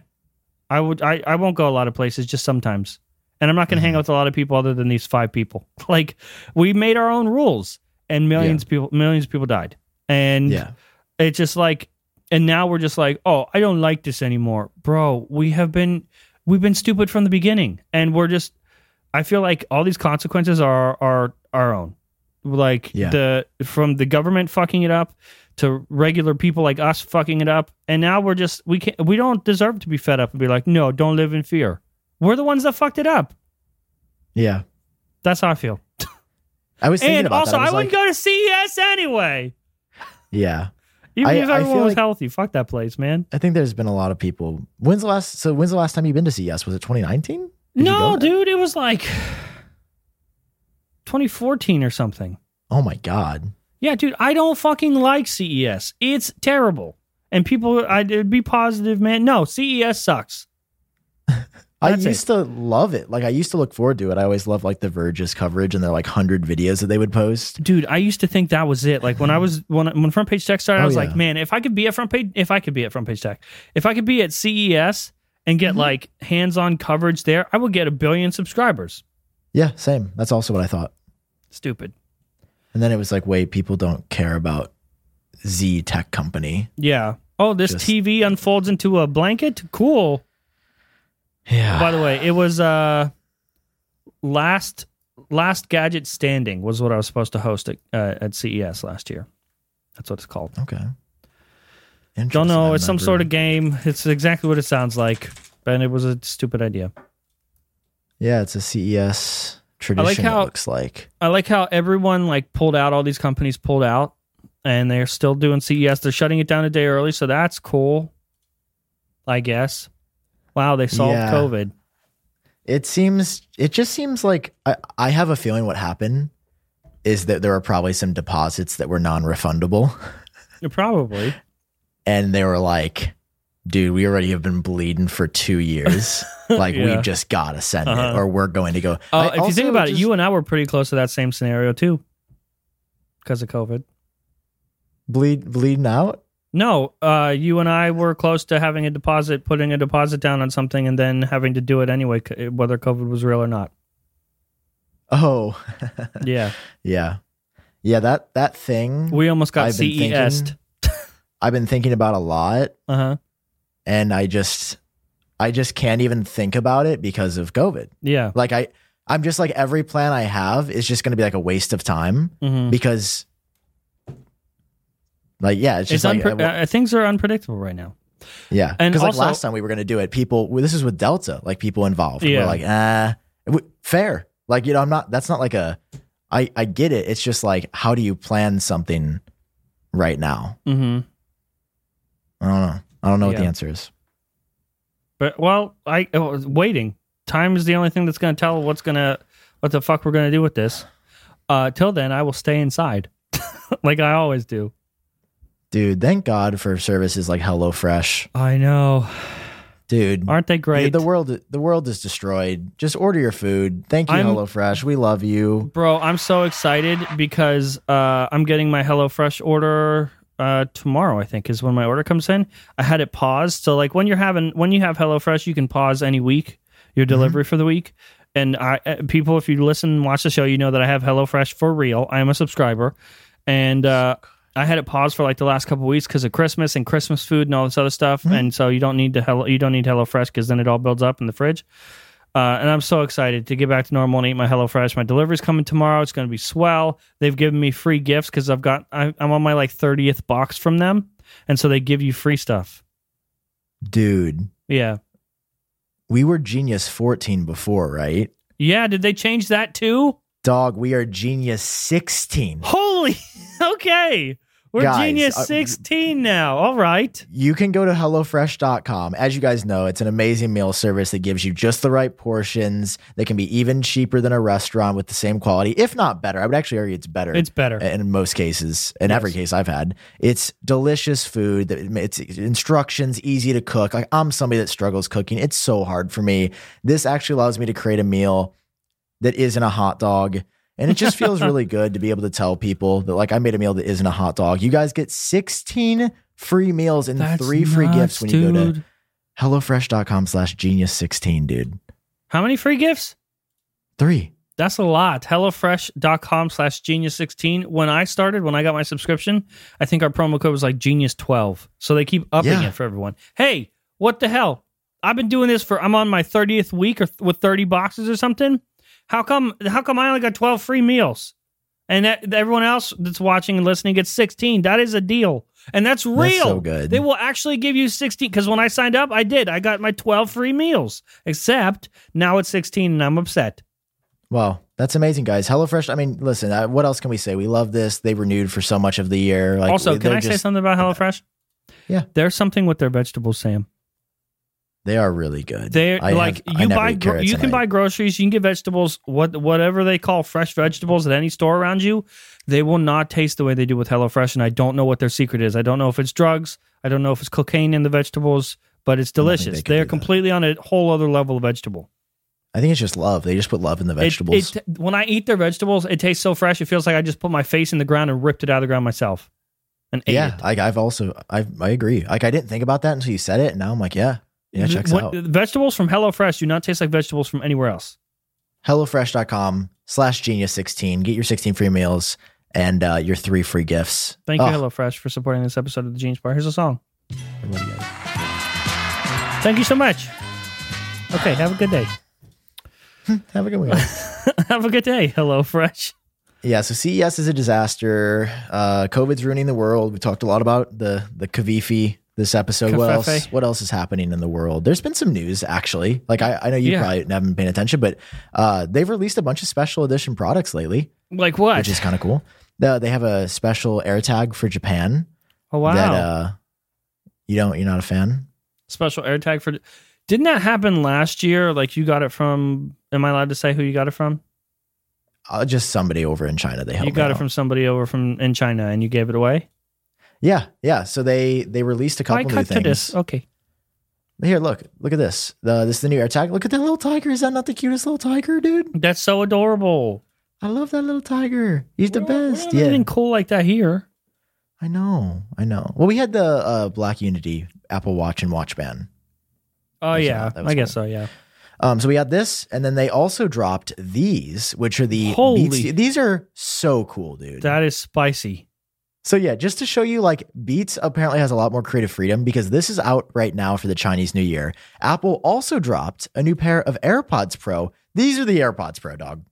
I would, I, I won't go a lot of places, just sometimes, and I'm not going to hang Mhm. out with a lot of people other than these five people. like we made our own rules, and millions of people, millions of people died, and Yeah. it's just like and now we're just like oh i don't like this anymore. Bro we have been we've been stupid from the beginning. And we're just i feel like all these consequences are are our own like Yeah. the from the government fucking it up to regular people like us fucking it up and now we're just we can't we don't deserve to be fed up and be like no don't live in fear we're the ones that fucked it up Yeah. that's how i feel I was thinking and about also that. I, i wouldn't like, go to ces anyway yeah. even I- if I everyone was like- healthy fuck that place man I think there's been a lot of people. When's the last? So when's the last time you've been to CES? Was it 2019? No, dude, it was like 2014 or something. Oh my god. Yeah, dude, I don't fucking like CES. It's terrible. And people, I'd be positive, man. No, CES sucks. I That's used to love it. Like I used to look forward to it. I always loved like the Verge's coverage and their like hundred videos that they would post. Dude, I used to think that was it. Like when I was when when Front Page Tech started, I Oh, was yeah. like, man, if I could be at Front Page, if I could be at Front Page Tech, if I could be at CES and get Mm-hmm. like hands-on coverage there, I would get a billion subscribers. Yeah, same. That's also what I thought. Stupid. And then it was like, wait, people don't care about Z Tech Company. Yeah. Oh, this Just- TV unfolds into a blanket. Cool. Yeah. By the way, it was uh last last gadget standing was what I was supposed to host at uh, at CES last year. That's what it's called. okay. Don't know. It's some sort of game. It's exactly what it sounds like, but it was a stupid idea. Yeah, it's a CES tradition. how- it looks like. I like how everyone like pulled out. All these companies pulled out, and they're still doing CES. They're shutting it down a day early, so that's cool. I guess. Wow, they solved Yeah. COVID. It seems. It just seems like I, I have a feeling what happened is that there were probably some deposits that were non-refundable, Probably. and they were like, "Dude, we already have been bleeding for two years. like, Yeah. we just gotta send Uh-huh. it, or we're going to go." Uh, if you think about it, you and I were pretty close to that same scenario too, because of COVID. bleed bleeding out. No, uh, you and I were close to having a deposit, putting a deposit down on something, and then having to do it anyway, whether COVID was real or not. Oh, Yeah, yeah, yeah. That that thing we almost got CES. I've been thinking about a lot, Uh huh. And I just I just can't even think about it because of COVID. Yeah. Like I I'm just like every plan I have is just going to be like a waste of time hmm because like yeah, it's It's just like unpre- uh, uh, things are unpredictable right now. yeah. and Because like last time we were going to do it, people well, this is with Delta, like people involved. Yeah. We're like, ah, fair. Like you know, I'm not. That's not like a. I I get it. It's just like how do you plan something right now? hmm I don't know. I don't know what the answer is. But well, I, I was waiting. Time is the only thing that's going to tell what's going to what the fuck we're going to do with this. Uh, till then, I will stay inside, like I always do. Dude, thank God for services like HelloFresh. I know. Dude, Aren't they great? The world, the world is destroyed. Just order your food. Thank you, I'm- HelloFresh. We love you. Bro, I'm so excited because uh, I'm getting my HelloFresh order uh, tomorrow. I think is when my order comes in. I had it paused, so like when you're having when you have HelloFresh, you can pause any week your delivery for the week. And I uh, people, if you listen and watch the show, you know that I have HelloFresh for real. I am a subscriber, and uh, I had it paused for like the last couple weeks because of Christmas and Christmas food and all this other stuff. And so you don't need to hello, you don't need HelloFresh because then it all builds up in the fridge. Uh, and I'm so excited to get back to normal and eat my HelloFresh. My delivery's coming tomorrow. It's going to be swell. They've given me free gifts because I've got I, I'm on my like 30th box from them, and so they give you free stuff. Dude, Yeah, we were Genius 14 before, right? yeah. Did they change that too? Dog, we are Genius 16. Holy, okay. We're Guys, Genius uh, 16 now. All right. You can go to HelloFresh.com. As you guys know, it's an amazing meal service that gives you just the right portions. They can be even cheaper than a restaurant with the same quality, if not better. I would actually argue it's better. It's better. in most cases. In every case I've had, it's delicious food. that- It's instructions, easy to cook. Like I'm somebody that struggles cooking. It's so hard for me. This actually allows me to create a meal that isn't a hot dog. And it just feels really good to be able to tell people that like I made a meal that isn't a hot dog. You guys get 16 free meals and That's three free nuts, gifts when you go to dude. HelloFresh.com slash genius 16, dude. How many free gifts? Three. That's a lot. HelloFresh.com slash genius 16. When I started, when I got my subscription, I think our promo code was like genius 12. So they keep upping Yeah. it for everyone. Hey, what the hell? I've been doing this for I'm on my 30th week or with 30 boxes or something. How come how come I only got 12 free meals? And that, everyone else that's watching and listening gets 16. That is a deal. And that's real. That's so good. They will actually give you 16 cuz when I signed up, I did. I got my 12 free meals. Except now it's 16 and I'm upset. Wow, that's amazing, guys. HelloFresh. I mean, listen, uh, what else can we say? We love this. They renewed for so much of the year. Like, also, can I say something about HelloFresh? Yeah. There's something with their vegetables, Sam. They are really good. They're I like have- you buy gro- you can buy groceries, you can get vegetables, what whatever they call fresh vegetables at any store around you. They will not taste the way they do with HelloFresh, and I don't know what their secret is. I don't know if it's drugs. I don't know if it's cocaine in the vegetables, but it's I don't think delicious. they They're do that. completely on a whole other level of vegetable. I think it's just love. They just put love in the It- vegetables. It, when I eat their vegetables, it tastes so fresh. It feels like I just put my face in the ground and ripped it out of the ground myself. And ate yeah, it. I, I've also I I agree. Like I didn't think about that until you said it, and now I'm like, yeah, yeah, it checks What- out. Vegetables from HelloFresh do not taste like vegetables from anywhere else. HelloFresh.com slash genius 16. Get your 16 free meals and uh, your three free gifts. Thank you, Oh, HelloFresh, for supporting this episode of the Genius Bar. Here's a song. You. Thank you so much. Okay, have a good day. Have a good guys. have a good day, HelloFresh. yeah, so CES is a disaster. Uh, COVID's ruining the world. We talked a lot about the the Kavifi this episode. What else? What else is happening in the world? There's been some news actually. Like I, I know you Yeah. probably haven't been paying attention, but uh, they've released a bunch of special edition products lately, Like what? which is kind of cool. The, they have a special AirTag for Japan. oh wow! That uh, you don't. You're not a fan. Special AirTag for. Didn't that happen last year? Like you got it from? Am I allowed to say who you got it from? Uh, just somebody over in China. They helped. you got it out. from somebody over from in China, and you gave it away. Yeah, yeah. So they they released a couple new cut to things. this. Okay. Here, look, look at this. The this is the new AirTag. Look at that little tiger. Is that not the cutest little tiger, dude? That's so adorable. I love that little tiger. He's the We don't- we best. Yeah, Anything cool like that here? I know, I know. Well, we had the uh, Black Unity Apple Watch and Watch Band. Oh That's yeah, all- that was I guess so. Yeah. Um, so we had this, and then they also dropped these, which are the Holy- Beats. These are so cool, dude. That is spicy. So yeah, just to show you, like Beats apparently has a lot more creative freedom because this is out right now for the Chinese New Year. Apple also dropped a new pair of AirPods Pro. These are the AirPods Pro, dog.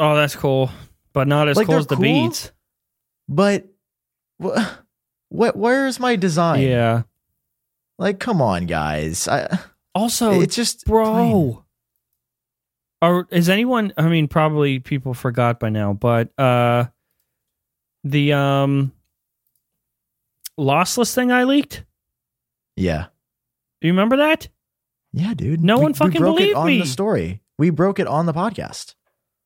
Oh, that's cool, but not as Like, cool as the cool? beads. But what? What? Where's my design? Yeah. Like, come on, guys. I, Also, it's just plain. bro. Or is anyone? I mean, probably people forgot by now, but uh, the um, lossless thing I leaked. Yeah, Do you remember that? yeah, dude. No We- one fucking we broke believed it on me. the story. We broke it on the podcast.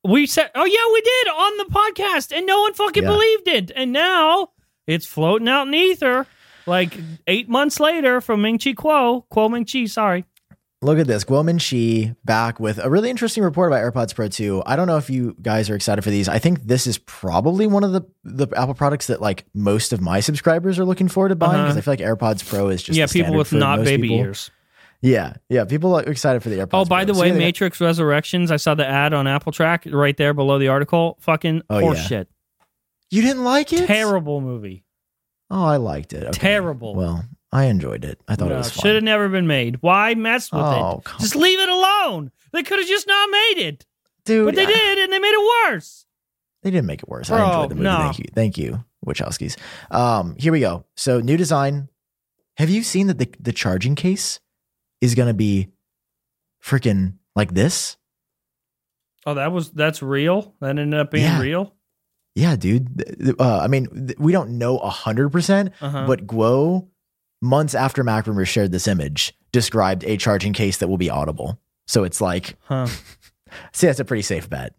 We said, "Oh yeah, we did on the podcast," and no one fucking Yeah. believed it. And now it's floating out in ether, like eight months later from Ming Chi Kuo, Kuo Ming Chi. Sorry. Look at this. Kuo Ming-chi back with a really interesting report about AirPods Pro 2. I don't know if you guys are excited for these. I think this is probably one of the, the Apple products that like most of my subscribers are looking forward to buying because Uh-huh. I feel like AirPods Pro is just yeah, people with not baby people. ears. Yeah, yeah. People are excited for the AirPods. Oh, by Pro. the So way, yeah, Matrix Resurrections. I saw the ad on AppleTrack right there below the article. Fucking Oh, yeah. horseshit. you didn't like it? Terrible movie. Oh, I liked it. Okay. Terrible. Well, I enjoyed it. I thought it was fun. Should have never been made. Why mess with Oh, it? Just leave it alone. They could have just not made it, Dude, but they I- did, and they made it worse. They didn't make it worse. Bro, I enjoyed the movie. no. Thank you. Thank you, Wachowskis. Um, here we go. So new design. Have you seen that the, the charging case is gonna be freaking like this? Oh, that was that's real. That ended up being Yeah. real. Yeah, dude. Uh, I mean, th- we don't know hundred percent, Uh-huh. but Kuo, months after MacRumors shared this image, described a charging case that will be audible. So it's like, Huh. see, that's a pretty safe bet.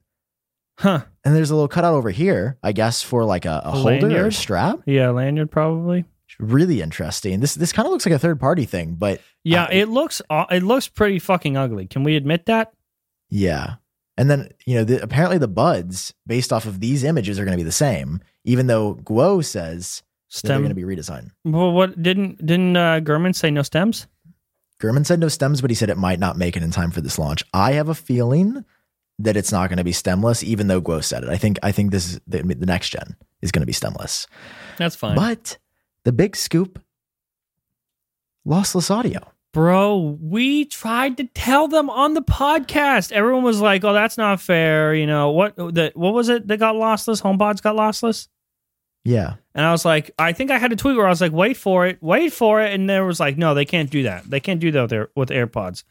Huh. And there's a little cutout over here, I guess, for like a, a holder or a strap. Yeah, lanyard probably. Really interesting. This this kind of looks like a third party thing, but Yeah, Uh, it looks it looks pretty fucking ugly. Can we admit that? yeah. And then you know, the, apparently the buds based off of these images are going to be the same, even though Kuo says that they're Stem. going to be redesigned. well, what didn't didn't uh, Gurman say no stems? Gurman said no stems, but he said it might not make it in time for this launch. I have a feeling that it's not going to be stemless, even though Kuo said it. I think I think this is the, the next gen is going to be stemless. That's fine. But the big scoop, lossless audio. Bro, we tried to tell them on the podcast. Everyone was like, "Oh, that's not fair." You know what? The, what was it that got lossless? HomePods got lossless. Yeah, And I was like, I think I had a tweet where I was like, "Wait for it, wait for it," and there was like, "No, they can't do that. They can't do that with, Air, with AirPods."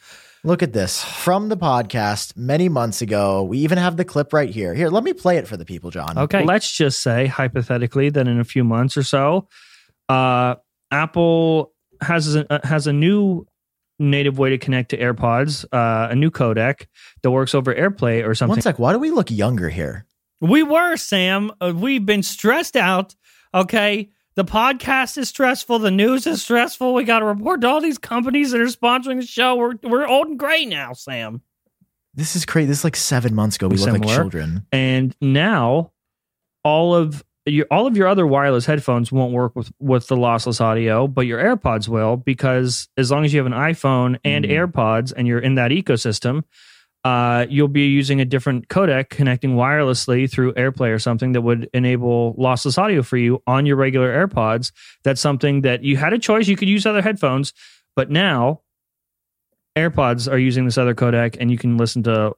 look at this from the podcast many months ago. We even have the clip right here. Here, let me play it for the people, John. Okay, let's just say hypothetically that in a few months or so, uh, Apple has a, uh, has a new native way to connect to AirPods, uh, a new codec that works over AirPlay or something. One sec. Why do we look younger here? We were, Sam. Uh, we've been stressed out. Okay. The podcast is stressful. The news is stressful. We got to report to all these companies that are sponsoring the show. We're, we're old and gray now, Sam. This is crazy. This is like seven months ago. We look like children. And now all of your all of your other wireless headphones won't work with with the lossless audio, but your AirPods will because as long as you have an iPhone and Mhm. AirPods and you're in that ecosystem, uh, you'll be using a different codec connecting wirelessly through AirPlay or something that would enable lossless audio for you on your regular AirPods. That's something that you had a choice. You could use other headphones, but now AirPods are using this other codec, and you can listen to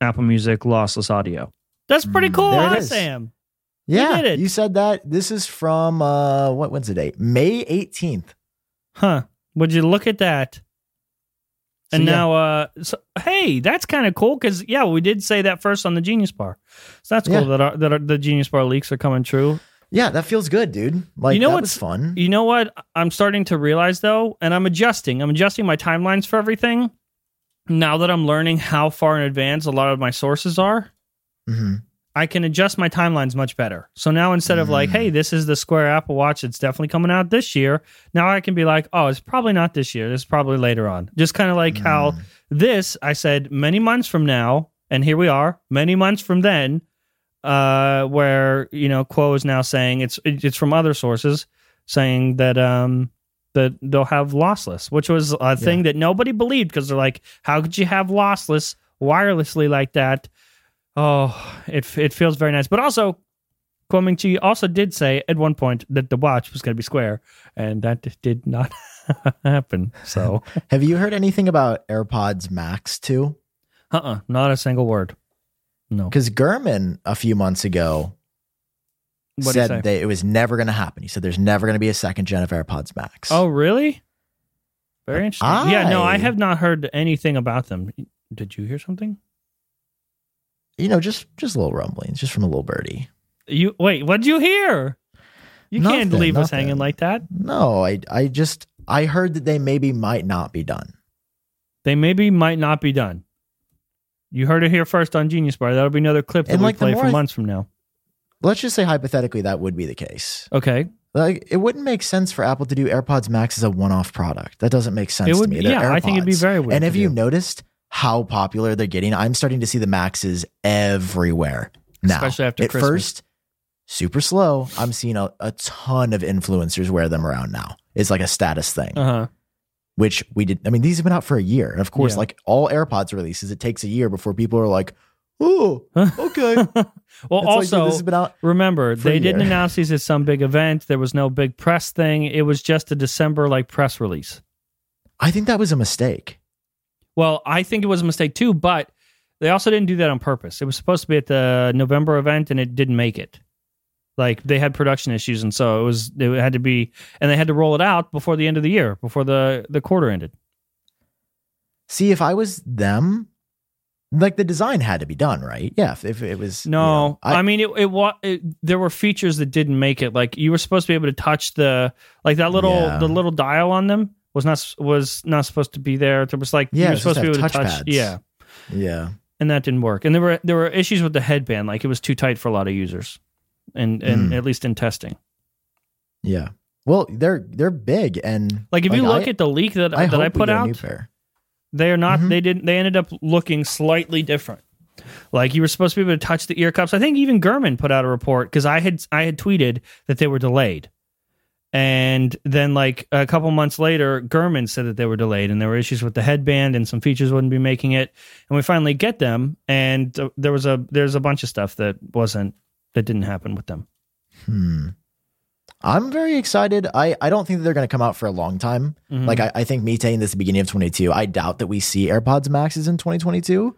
Apple Music lossless audio. That's pretty Mm, cool, there huh. Sam? Yeah, did it. you said that. This is from uh what when's the date? May 18th. Huh? Would you look at that? So, And yeah. now, uh, so, hey, that's kind of cool because yeah, we did say that first on the Genius Bar, so that's cool Yeah. that our, that our, the Genius Bar leaks are coming true. Yeah, that feels good, dude. Like You know what's- fun. You know what? I'm starting to realize though, and I'm adjusting. I'm adjusting my timelines for everything. Now that I'm learning how far in advance a lot of my sources are, hmm I can adjust my timelines much better. So now instead of like, Mm. hey, this is the Square Apple Watch, it's definitely coming out this year. Now I can be like, oh, it's probably not this year. It's probably later on. Just kind of like how Mm. this, I said many months from now, and here we are, many months from then, uh, where you know Kuo is now saying it's it's from other sources saying that um that they'll have lossless, which was a thing that nobody believed because they're like, how could you have lossless wirelessly like that? Oh, it it feels very nice, but also. Kuo Ming-chi also did say at one point that the watch was going to be square, and that did not happen. So, Have you heard anything about AirPods Max 2? uh, uh not a single word. No. Because Gurman a few months ago What did he say? said that it was never going to happen. He said there's never going to be a second gen of AirPods Max. Oh, really? Very interesting. Yeah, no, I I- have not heard anything about them. Did you hear something? You know, just just a little rumblings, just from a little birdie. You wait. What did you hear? You can't Nothing, leave us hanging like that. No, I I just I heard that they maybe might not be done. They maybe might not be done. You heard it here first on Genius Bar. That'll be another clip that And, we like, play for I- months from now. Let's just say hypothetically that would be the case. Okay. Like it wouldn't make sense for Apple to do AirPods Max as a one-off product. That doesn't make sense It to me. They're yeah, I think it'd be very weird. And have you noticed how popular they're getting? I'm starting to see the Maxes everywhere now. Especially after At Christmas. first, super slow. I'm seeing a, a ton of influencers wear them around now. It's like a status thing, Uh huh. which we did. I mean, these have been out for a year. And of course, Yeah. like all AirPods releases, it takes a year before people are like, oh, okay. well, It's like, also, this has been out. remember they didn't announce these at some big event. There was no big press thing. It was just a December like press release. I think that was a mistake. Well, I think it was a mistake too, but they also didn't do that on purpose. It was supposed to be at the November event and it didn't make it. Like they had production issues and so it was it had to be and they had to roll it out before the end of the year, before the the quarter ended. See, if I was them, like the design had to be done right. Yeah, if, if it was you No, know, I, mean it. It, it. There were features that didn't make it. Like you were supposed to be able to touch the like that little Yeah. the little dial on them was not was not supposed to be there. It was like Yeah, you were supposed to be able to touch. touchpads. Yeah, yeah. and that didn't work. And there were there were issues with the headband. Like it was too tight for a lot of users, and and Mm. at least in testing. Yeah. Well, they're they're big and Like if you look I, at the leak that I that I put get a new out, they are not. Mhm. They didn't. They ended up looking slightly different. Like you were supposed to be able to touch the ear cups. I think even Gurman put out a report because I had I had tweeted that they were delayed, and then like a couple months later, Gurman said that they were delayed and there were issues with the headband and some features wouldn't be making it. And we finally get them, and uh, there was a there's a bunch of stuff that wasn't that didn't happen with them. Hmm. I'm very excited. I, I don't think that they're going to come out for a long time. Mhm. Like I, I think me saying this at the beginning of 22, I doubt that we see AirPods Maxes in 2022.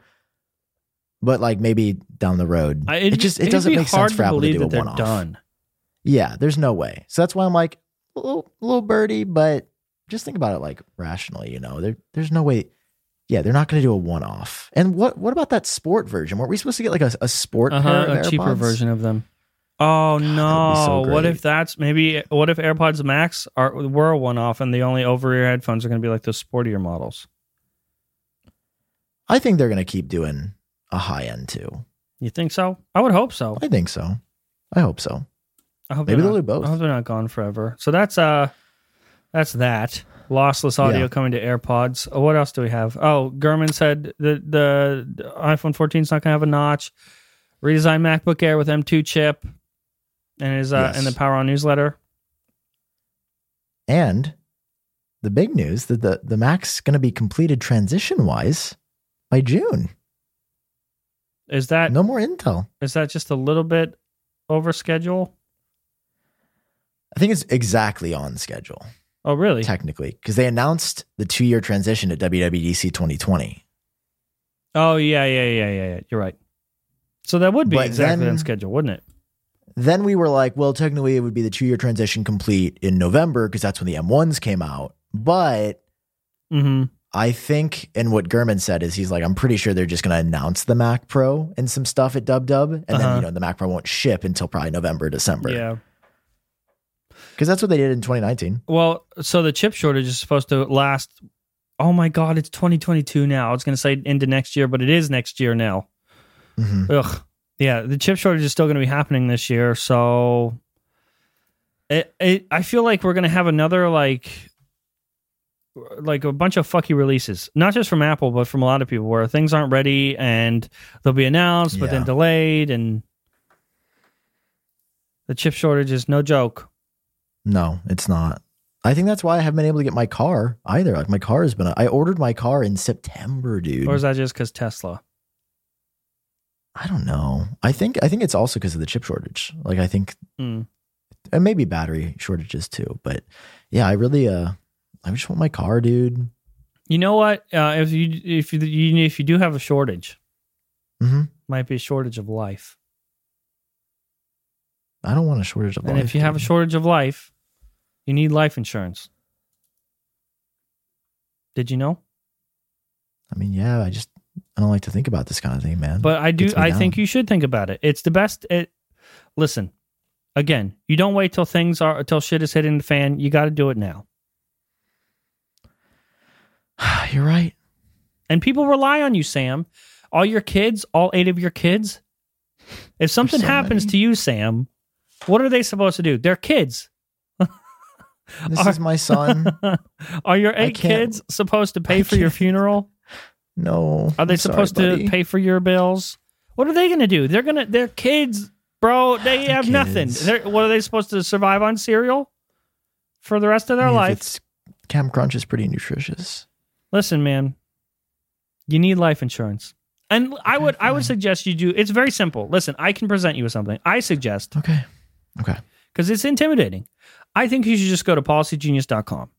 But like maybe down the road, I- it just it doesn't make sense for Apple to do a that one off. done. Yeah, there's no way. So that's why I'm like a little, little birdie, but just think about it like rationally. You know, there there's no way. Yeah, they're not going to do a one off. And what what about that sport version? Weren't we supposed to get like a, a sport uh-huh, pair of a cheaper version of them. Oh that no! so what if that's maybe? What if AirPods Max are were a one off and the only over ear headphones are going to be like those sportier models? I think they're going to keep doing a high end too. You think so? I would hope so. I think so. I hope so. I hope Maybe they'll not, do both. I hope they're not gone forever. So that's uh, that's that lossless audio Yeah. coming to AirPods. Uh, What else do we have? Oh, Gurman said the, the iPhone 14 is not going to have a notch. Redesigned MacBook Air with M2 chip, and is uh, Yes. in the Power On newsletter. And the big news that the the Mac's going to be completed transition wise by June. Is that No more Intel. Is that just a little bit over schedule? I think it's exactly on schedule. Oh, really? technically, because they announced the two year transition at WWDC 2020. Oh, yeah, yeah, yeah, yeah, yeah. You're right. So that would be But exactly then- on schedule, wouldn't it? Then we were like, well, technically, it would be the two year transition complete in November because that's when the M1s came out. But Mm-hmm. I think, and what Gurman said is he's like, I'm pretty sure they're just going to announce the Mac Pro and some stuff at Dub Dub. And then, Uh-huh. you know, the Mac Pro won't ship until probably November, December. Yeah. Because that's what they did in 2019. Well, so the chip shortage is supposed to last. Oh my God, it's 2022 now. I was going to say into next year, but it is next year now. Mhm. Ugh. Yeah, the chip shortage is still going to be happening this year. So it, it, I feel like we're going to have another like like a bunch of fucky releases, not just from Apple, but from a lot of people where things aren't ready and they'll be announced, but then delayed. And the chip shortage is no joke. No, it's not. I think that's why I haven't been able to get my car either. Like my car has been, I ordered my car in September, dude. Or is that just because Tesla? I don't know. I think I think it's also because of the chip shortage. Like I think Mm. and maybe battery shortages too. But yeah, I really uh I just want my car, dude. You know what? Uh, if you if you, you if you do have a shortage, mm-hmm. might be a shortage of life. I don't want a shortage of And life. if you have a shortage of life, you need life insurance. Did you know? I mean, yeah, I just I don't like to think about this kind of thing, man. But I do. I think you should think about it. It's the best. It, listen, again, you don't wait till things are till shit is hitting the fan. You got to do it now. you're right. And people rely on you, Sam. All your kids, all eight of your kids. If something so happens many. to you, Sam, what are they supposed to do? They're kids. This Are- is my son. are your eight kids supposed to pay for your funeral? No. Are they I'm sorry, supposed buddy. to pay for your bills? What are they going to do? They're going to they're kids, bro. They have nothing. They're, what are they supposed to survive on cereal for the rest of their I mean, life? Cap'n Crunch is pretty nutritious. Listen, man. You need life insurance. And I would I would suggest you do it's very simple. Listen, I can present you with something. I suggest Okay. Okay. because it's intimidating. I think you should just go to policygenius.com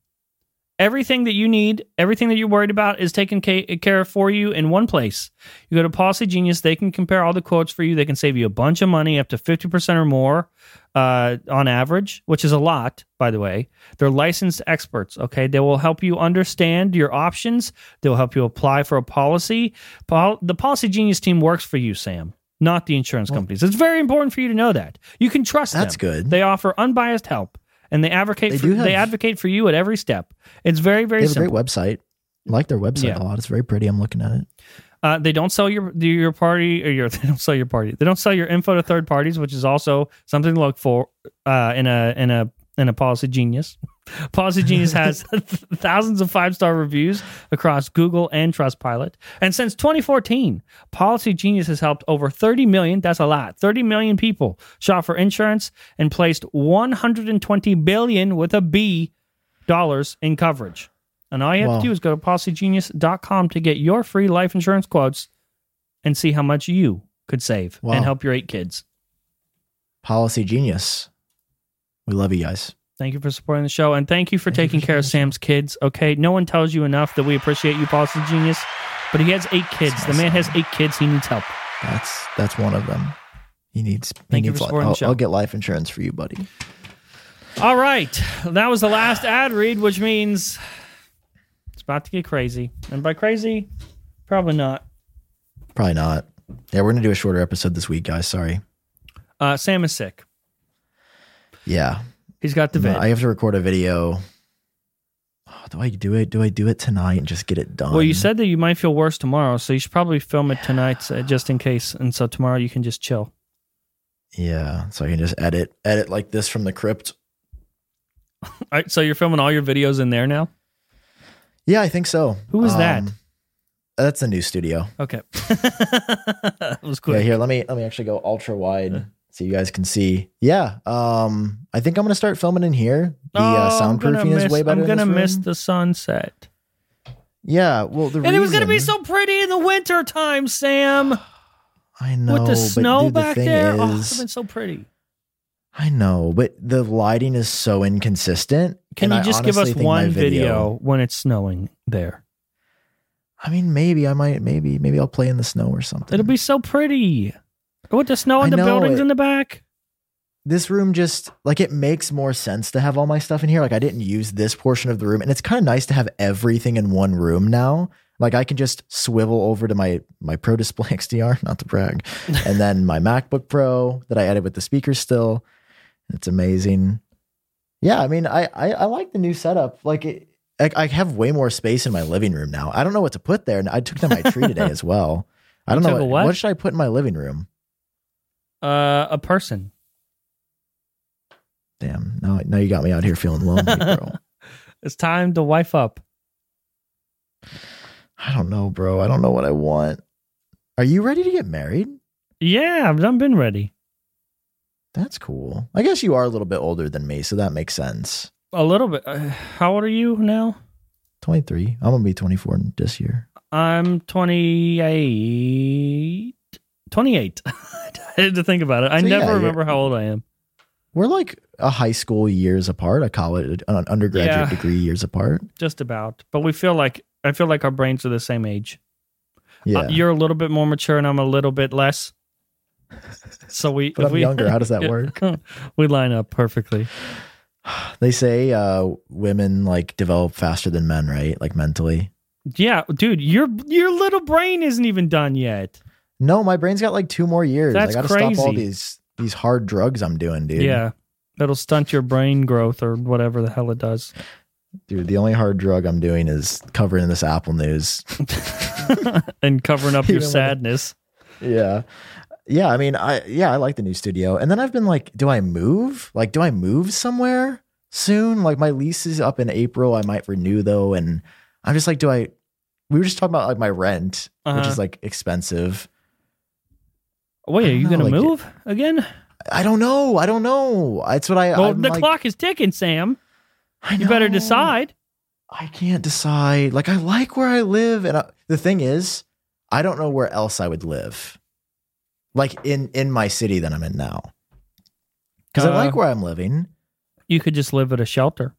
Everything that you need, everything that you're worried about is taken care of for you in one place. You go to Policy Genius, they can compare all the quotes for you. They can save you a bunch of money, up to 50% or more uh, on average, which is a lot, by the way. They're licensed experts, okay? They will help you understand your options. They'll help you apply for a policy. Pol- the Policy Genius team works for you, Sam, not the insurance companies. It's very important for you to know that. You can trust That's them. good. They offer unbiased help. And they advocate They for have- they advocate for you at every step. It's very very They have a great website. I like their website Yeah. a lot. It's very pretty. I'm looking at it. Uh, they don't sell your your party or your they don't sell your party. They don't sell your info to third parties, which is also something to look for uh, in a in a in a Policy Genius. Policy Genius has thousands of five star reviews across Google and Trustpilot, and since 2014, Policy Genius has helped over 30 million. That's a lot. 30 million people shop for insurance and placed 120 billion with a B dollars in coverage. And all you have Wow. to do is go to policygenius.com to get your free life insurance quotes and see how much you could save Wow. and help your eight kids. Policy Genius. We love you guys. Thank you for supporting the show and thank you for Thank you taking for care of supporting Sam's kids. Okay, no one tells you enough that we appreciate you, Policy Genius, but he has eight kids. The man has eight kids. He needs help. That's that's one of them. He needs. He Thank you for supporting the I'll, show. I'll get life insurance for you, buddy. All right, that was the last ad read, which means it's about to get crazy. And by crazy, probably not. Probably not. Yeah, we're gonna do a shorter episode this week, guys. Sorry. Uh, Sam is sick. Yeah, He's got the vid. I have to record a video. Oh, do I do it? Do I do it tonight and just get it done? Well, you said that you might feel worse tomorrow, so you should probably film it tonight uh, just in case. And so tomorrow you can just chill. Yeah, so I can just edit edit like this from the crypt. All right, so you're filming all your videos in there now? Yeah, I think so. Who is that? Um, That's a new studio. Okay. that was quick. Yeah, here, let me let me actually go ultra wide so you guys can see. Yeah, um, I think I'm gonna start filming in here. The uh, Oh, gonna soundproofing is miss- way better. I'm gonna miss the sunset. Yeah, well, the And it was gonna be so pretty in the winter time, Sam. I know with the snow dude, back thing there. oh, Is, it's been so pretty. I know, but the lighting is so inconsistent. Can you just give us honestly think my one video when it's snowing there? I mean, maybe I might, maybe, maybe I'll play in the snow or something. It'll be so pretty. With the snow and the know buildings it- in the back. this room just like it makes more sense to have all my stuff in here. Like I didn't use this portion of the room, and it's kind of nice to have everything in one room now. Like I can just swivel over to my my Pro Display XDR, not to brag, and then my MacBook Pro that I edit with the speakers still. It's amazing. Yeah, I mean, I I, I like the new setup. Like it, I, I have way more space in my living room now. I don't know what to put there, and I took down my tree today as well. I don't know what, what? what should I put in my living room. Uh, a person. Damn, now now you got me out here feeling lonely, bro. It's time to wife up. I don't know, bro. I don't know what I want. Are you ready to get married? Yeah, I've done been ready. That's cool. I guess you are a little bit older than me, so that makes sense. A little bit. Uh, how old are you now? 23. I'm going to be 24 this year. I'm 28. 28. I had to think about it. I So, never you're- remember how old I am. We're like a high school years apart, a college, an undergraduate Yeah. degree years apart. Just about. But we feel like, I feel like our brains are the same age. Yeah. Uh, you're a little bit more mature and I'm a little bit less. So we, but if I'm we, younger. How does that work? we line up perfectly. They say uh, women like develop faster than men, right? Like mentally. Yeah, dude, your your little brain isn't even done yet. No, my brain's got like two more years. That's I got to stop all these these hard drugs I'm doing, dude. Yeah. That'll stunt your brain growth or whatever the hell it does. Dude, the only hard drug I'm doing is covering this Apple News. and covering up your when it- sadness. yeah. Yeah, I mean, I yeah, I like the new studio. And then I've been like, do I move? Like, do I move somewhere soon? Like my lease is up in April. I might renew though. And I'm just like, do I we were just talking about like my rent, which Uh-huh. is like expensive. Wait, are you know, going to like- move again? I don't know. I don't know. That's what I Well, I'm the like, clock is ticking, Sam. I You better decide. I can't decide. Like I like where I live, and I, the thing is, I don't know where else I would live. Like in in my city that I'm in now, because Uh, I like where I'm living. You could just live at a shelter.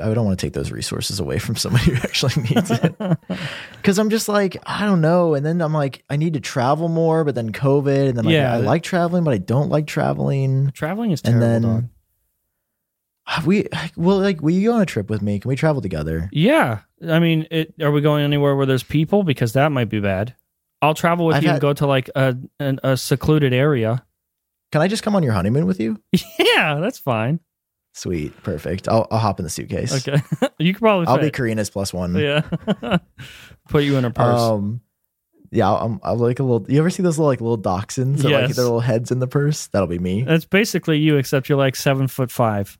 I don't want to take those resources away from somebody who actually needs it. Because I'm just like, I don't know. And then I'm like, I need to travel more, but then COVID, and then like, Yeah. I like traveling, but I don't like traveling. Traveling is And terrible. then- dog. Ah, we well, like, will you go on a trip with me? Can we travel together? Yeah, I mean, it, are we going anywhere where there's people? Because that might be bad. I'll travel with I've you and go to like a an, a secluded area. Can I just come on your honeymoon with you? yeah, that's fine. Sweet, perfect. I'll I'll hop in the suitcase. Okay, you could probably. I'll be. Karina's plus one. Yeah, put you in a purse. Um, yeah, I'm, I'll like a little. You ever see those little like little dachshunds? That, like their little heads in the purse. That'll be me. That's basically you, except you're like seven foot five.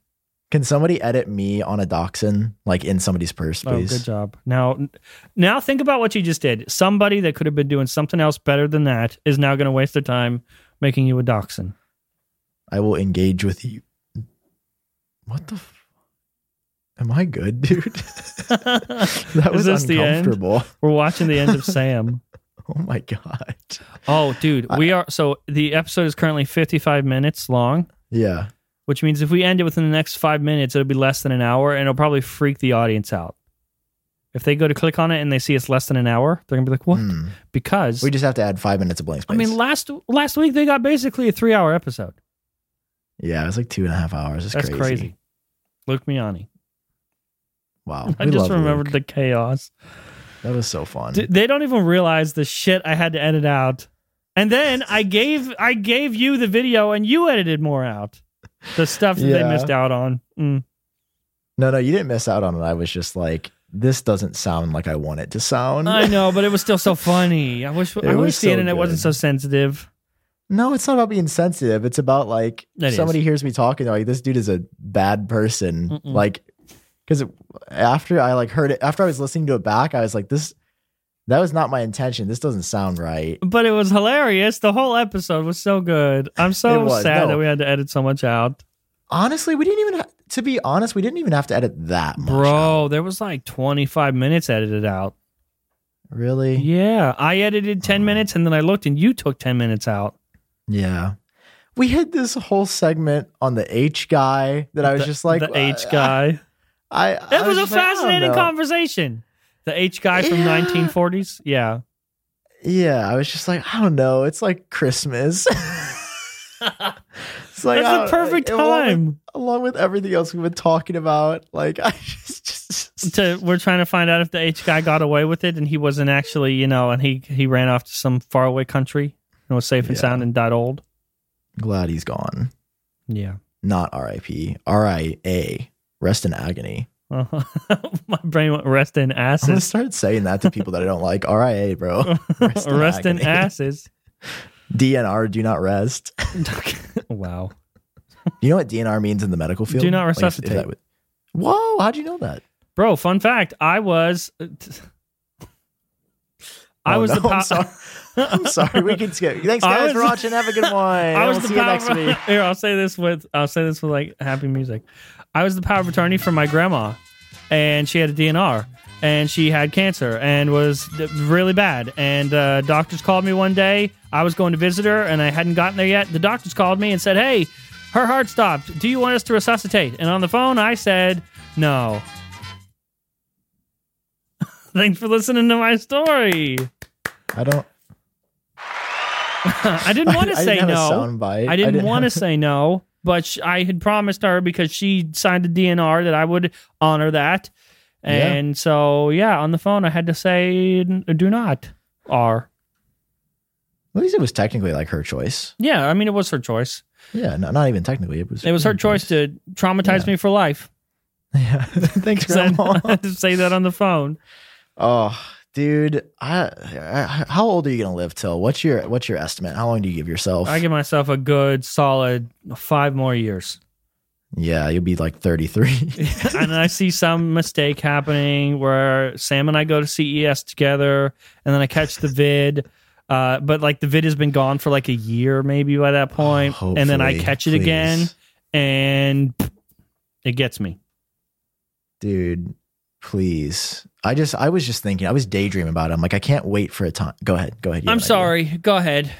Can somebody edit me on a dachshund like in somebody's purse, Oh, please? good job. Now, now think about what you just did. Somebody that could have been doing something else better than that is now going to waste their time making you a dachshund. I will engage with you. What the? F- Am I good, dude? that was this the end? uncomfortable. We're watching the end of Sam. Oh my god. Oh, dude, we are. So the episode is currently 55 minutes long, Yeah. which means if we end it within the next five minutes, it'll be less than an hour, and it'll probably freak the audience out. If they go to click on it and they see it's less than an hour, they're gonna be like, "What?" Hmm. Because We just have to add five minutes of blank space. I mean, last last week they got basically a three hour episode. Yeah, it was like two and a half hours. It's crazy. That's crazy. crazy. Luke Miani. Wow. I just remembered Luke. the chaos. That was so fun. D- they don't even realize the shit I had to edit out. And then I gave I gave you the video and you edited more out. The stuff that they missed out on. Mm. no, no, you didn't miss out on it. I was just like, this doesn't sound like I want it to sound. I know, but it was still so funny. I wish I It was wish the so internet wasn't so sensitive. No, it's not about being sensitive. It's about like It is. somebody hears me talking, they're like this dude is a bad person. Mm-mm. Like, because after I like heard it, after I was listening to it back, I was like, this, that was not my intention. This doesn't sound right. But it was hilarious. The whole episode was so good. I'm so sad no. that we had to edit so much out. Honestly, we didn't even, ha- to be honest, we didn't even have to edit that much. out. Bro, there was like 25 minutes edited out. Really? Yeah, I edited 10 minutes and then I looked and you took 10 minutes out. Yeah. We had this whole segment on the H guy that I was The- just like, the H uh, guy. I, I was, a just like, fascinating conversation. The H guy from Yeah. 1940s. Yeah. Yeah, I was just like, I don't know. It's like Christmas. it's like That's the perfect like, along with- time. along with everything else we've been talking about. Like I just, just To, we're trying to find out if the H guy got away with it and he wasn't actually, you know, and he, he ran off to some faraway country and was safe and Yeah. sound and died old. glad he's gone. Yeah. Not R.I.P. R.I.A. Rest in agony. Uh-huh. My brain went rest in I'm gonna asses. start saying that to people that I don't like. R.I.A. Bro. Rest, Rest in in agony. asses. DNR. Do not rest. wow. Do you know what DNR means in the medical field? Do not Like, if- if resuscitate. would- Whoa! How'd you know that? Bro, fun fact. I was. I Oh, was no, the pow- I'm sorry. We can skip. Thanks, guys, was- for watching. Have a good one. I was we'll the see you power next week. Here, I'll say this with I'll say this with like happy music. I was the power of attorney for my grandma, and she had a DNR, and she had cancer and was really bad. And uh, doctors called me one day. I was going to visit her, and I hadn't gotten there yet. The doctors called me and said, "Hey, her heart stopped. Do you want us to resuscitate?" And on the phone, I said, "No." Thanks for listening to my story. I don't. I didn't want to say no. A sound bite. I didn't, want to have- say no, but sh- I had promised her because she signed a DNR that I would honor that. Yeah. And so, yeah, on the phone, I had to say do not R. At least it was technically like her choice. Yeah, I mean, it was her choice. Yeah, no, not even technically. It was. It was her choice to traumatize Yeah. me for life. Yeah. Thanks, 'Cause I Grandma. had to say that on the phone. oh, dude, I, I, how old are you gonna live till? What's your What's your estimate? How long do you give yourself? I give myself a good, solid five more years. yeah, you'll be like thirty three. and I see some mistake happening where Sam and I go to CES together, and then I catch the vid. Uh, but like the vid has been gone for like a year, maybe by that point. point, and then I catch it please. again, and it gets me. dude. Please, I just I was just thinking. I was daydreaming about it. I'm like, I can't wait for a time. Go ahead. Go ahead. I'm an idea. sorry. Go ahead.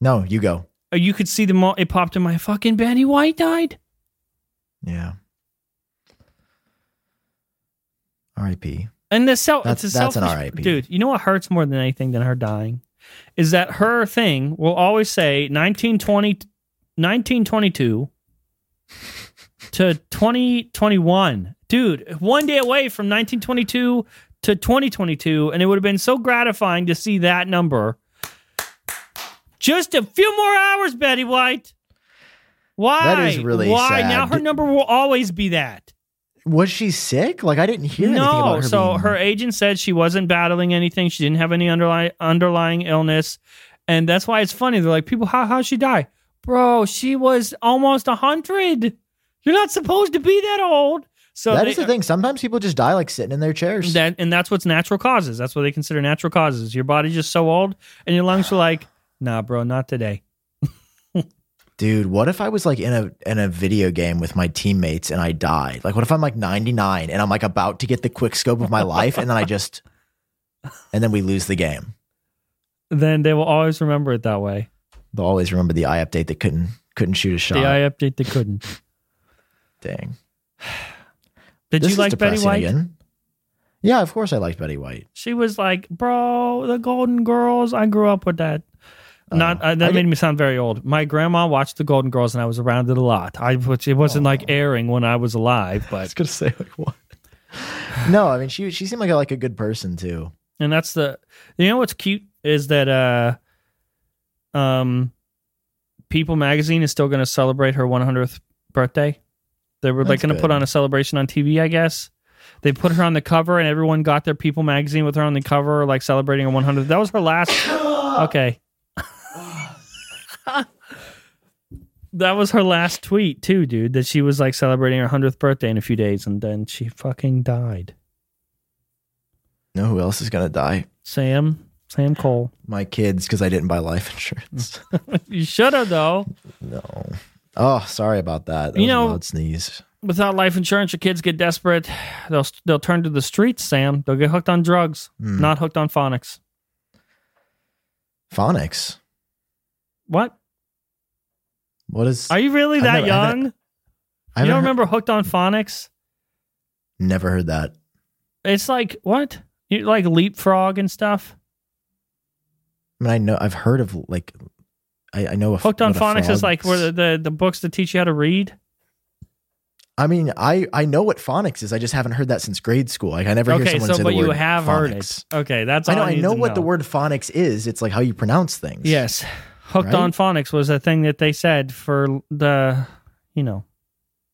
No, you go. Uh, You could see the mo- it popped in my fucking Betty White died. Yeah. R.I.P. And the self, That's- it's a that's an selfish- RIP. dude. You know what hurts more than anything than her dying is that her thing will always say 1920, 1922 to 2021. Dude, one day away from 1922 to 2022, and it would have been so gratifying to see that number. Just a few more hours, Betty White. Why? That is really Why? sad. Now her number will always be that. Was she sick? Like I didn't hear anything No, about her. so being- her agent said she wasn't battling anything. She didn't have any underlying underlying illness, and that's why it's funny. They're like, people, how how she die, bro? She was almost a hundred. You're not supposed to be that old. So that they- is the thing. Sometimes people just die like sitting in their chairs. That and that's what's natural causes. That's what they consider natural causes. Your body's just so old, and your lungs are like, nah, bro, not today. Dude, what if I was like in a in a video game with my teammates and I died? Like what if I'm like 99 and I'm like about to get the quick scope of my life and then I just and then we lose the game. Then they will always remember it that way. They'll always remember the eye update that couldn't couldn't shoot a shot. The eye update they couldn't. Dang. Did This you like Betty White? again. Yeah, of course I liked Betty White. She was like, "Bro, the Golden Girls. I grew up with that." Not uh, that I made did- me sound very old. My grandma watched the Golden Girls, and I was around it a lot. I which it wasn't like airing when I was alive, I but was gonna say like what? no, I mean she she seemed like a, like a good person too. and that's the you know what's cute is that uh um People Magazine is still going to celebrate her 100th birthday. They were like going to put on a celebration on TV, I guess. They put her on the cover, and everyone got their People Magazine with her on the cover, like celebrating her 100th. That was her last. Okay. that was her last tweet too, dude. That she was like celebrating her 100th birthday in a few days, and then she fucking died. Know who else is gonna die? Sam, Sam Kohl. My kids, because I didn't buy life insurance. You should have though. no. Oh, sorry about that. That You know- sneeze. Without life insurance, your kids get desperate. They'll they'll turn to the streets. Sam, they'll get hooked on drugs, Hmm. not hooked on phonics. Phonics. What? What is? Are you really that never- young? I You don't heard- remember hooked on phonics? Never heard that. It's like what? You like leapfrog and stuff. I mean, I know I've heard of like, I, I know a Hooked on phonics is like where the, the the books that teach you how to read. I mean, I I know what phonics is. I just haven't heard that since grade school. Like I never hear Okay, someone so say but the you word have heard it. phonics. Okay, that's I know. I know what the word phonics is. It's like how you pronounce things. Yes, hooked Right? on phonics was a thing that they said for the, you know,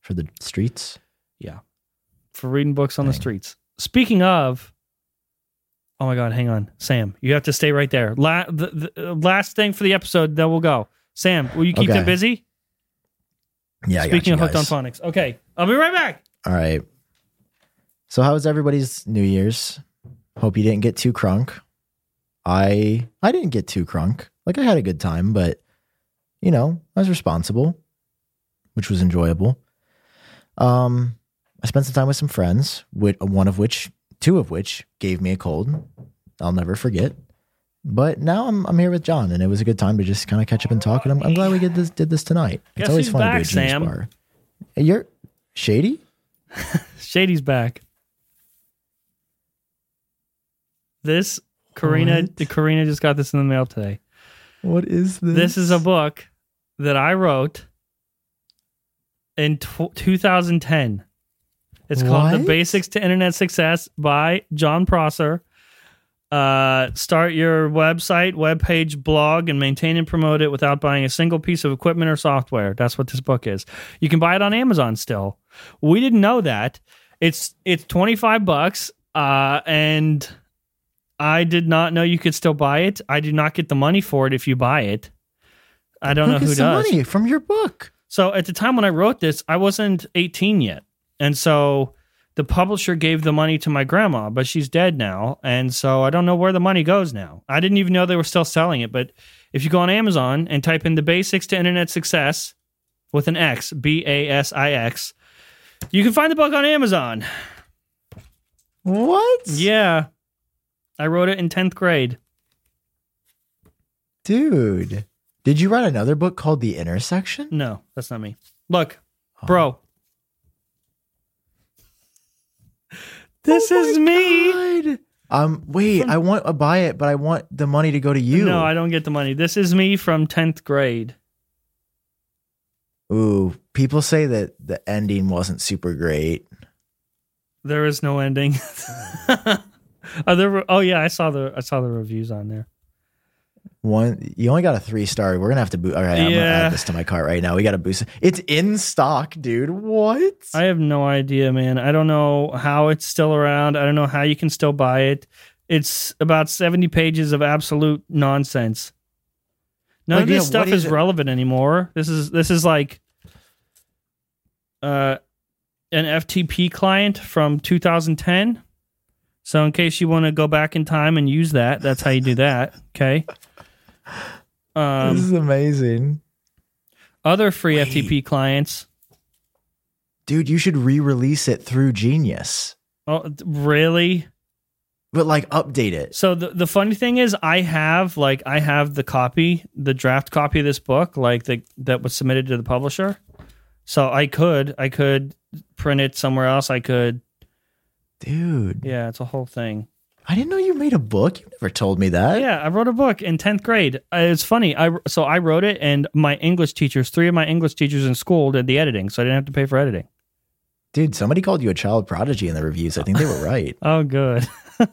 For the streets. Yeah, for reading books on the streets. Speaking of, oh my God, hang on, Sam, you have to stay right there. La- the, the uh, last thing for the episode, then we'll go. Sam, will you keep Okay. them busy? Yeah. I got Speaking of hooked on phonics, okay, I'll be right back. All right. So how was everybody's New Year's? Hope you didn't get too crunk. I I didn't get too crunk. Like I had a good time, but you know, I was responsible, which was enjoyable. Um I spent some time with some friends, with one of which two of which gave me a cold. I'll never forget. But now I'm I'm here with John and it was a good time to just kind of catch up and talk and I'm, I'm glad we did this did this tonight. Guess it's always fun back, to do a Sam? bar. Uh, you're shady? Shady's back. This Karina, What? Karina just got this in the mail today. What is this? This is a book that I wrote in tw 2010. It's called The Basics to Internet Success by Jon Prosser. Uh, start your website, web page, blog, and maintain and promote it without buying a single piece of equipment or software. That's what this book is. You can buy it on Amazon still. We didn't know that. It's it's 25 bucks. Uh, and I did not know you could still buy it. I do not get the money for it if you buy it. I don't know who gets the does. money from your book. So at the time when I wrote this, I wasn't 18 yet. And so the publisher gave the money to my grandma, but she's dead now. And so I don't know where the money goes now. I didn't even know they were still selling it. But if you go on Amazon and type in the basics to internet success with an X, B A S I X, you can find the book on Amazon. What? Yeah. I wrote it in 10th grade. Dude. Did you write another book called The Intersection? No, that's not me. Look, oh. bro. This Oh is me. God. Um, wait, I want to buy it, but I want the money to go to you. No, I don't get the money. This is me from 10th grade. Ooh, people say that the ending wasn't super great. There is no ending. Are there, oh yeah, I saw the I saw the reviews on there. One, you only got a three star. We're gonna have to boot. All right, I'm gonna add this to my cart right now. We got to boost. it. It's in stock, dude. What? I have no idea, man. I don't know how it's still around. I don't know how you can still buy it. It's about 70 pages of absolute nonsense. None Like, of this yeah, stuff is is relevant anymore. This is this is like uh an FTP client from 2010. So in case you want to go back in time and use that, that's how you do that, okay? this Um is amazing, other free Wait. FTP clients. dude. You should re-release it through Genius, Oh, really? but like update it. So the the funny thing is, I have like I have the copy, the draft copy of this book, like the that was submitted to the publisher. So I could I could print it somewhere else. I could, Dude, yeah, it's a whole thing. I didn't know you made a book. You never told me that. Yeah, I wrote a book in tenth grade. Uh, It's funny. I so I wrote it, and my English teachers, three of my English teachers in school, did the editing, so I didn't have to pay for editing. Dude, somebody called you a child prodigy in the reviews. I think they were right. Oh, good.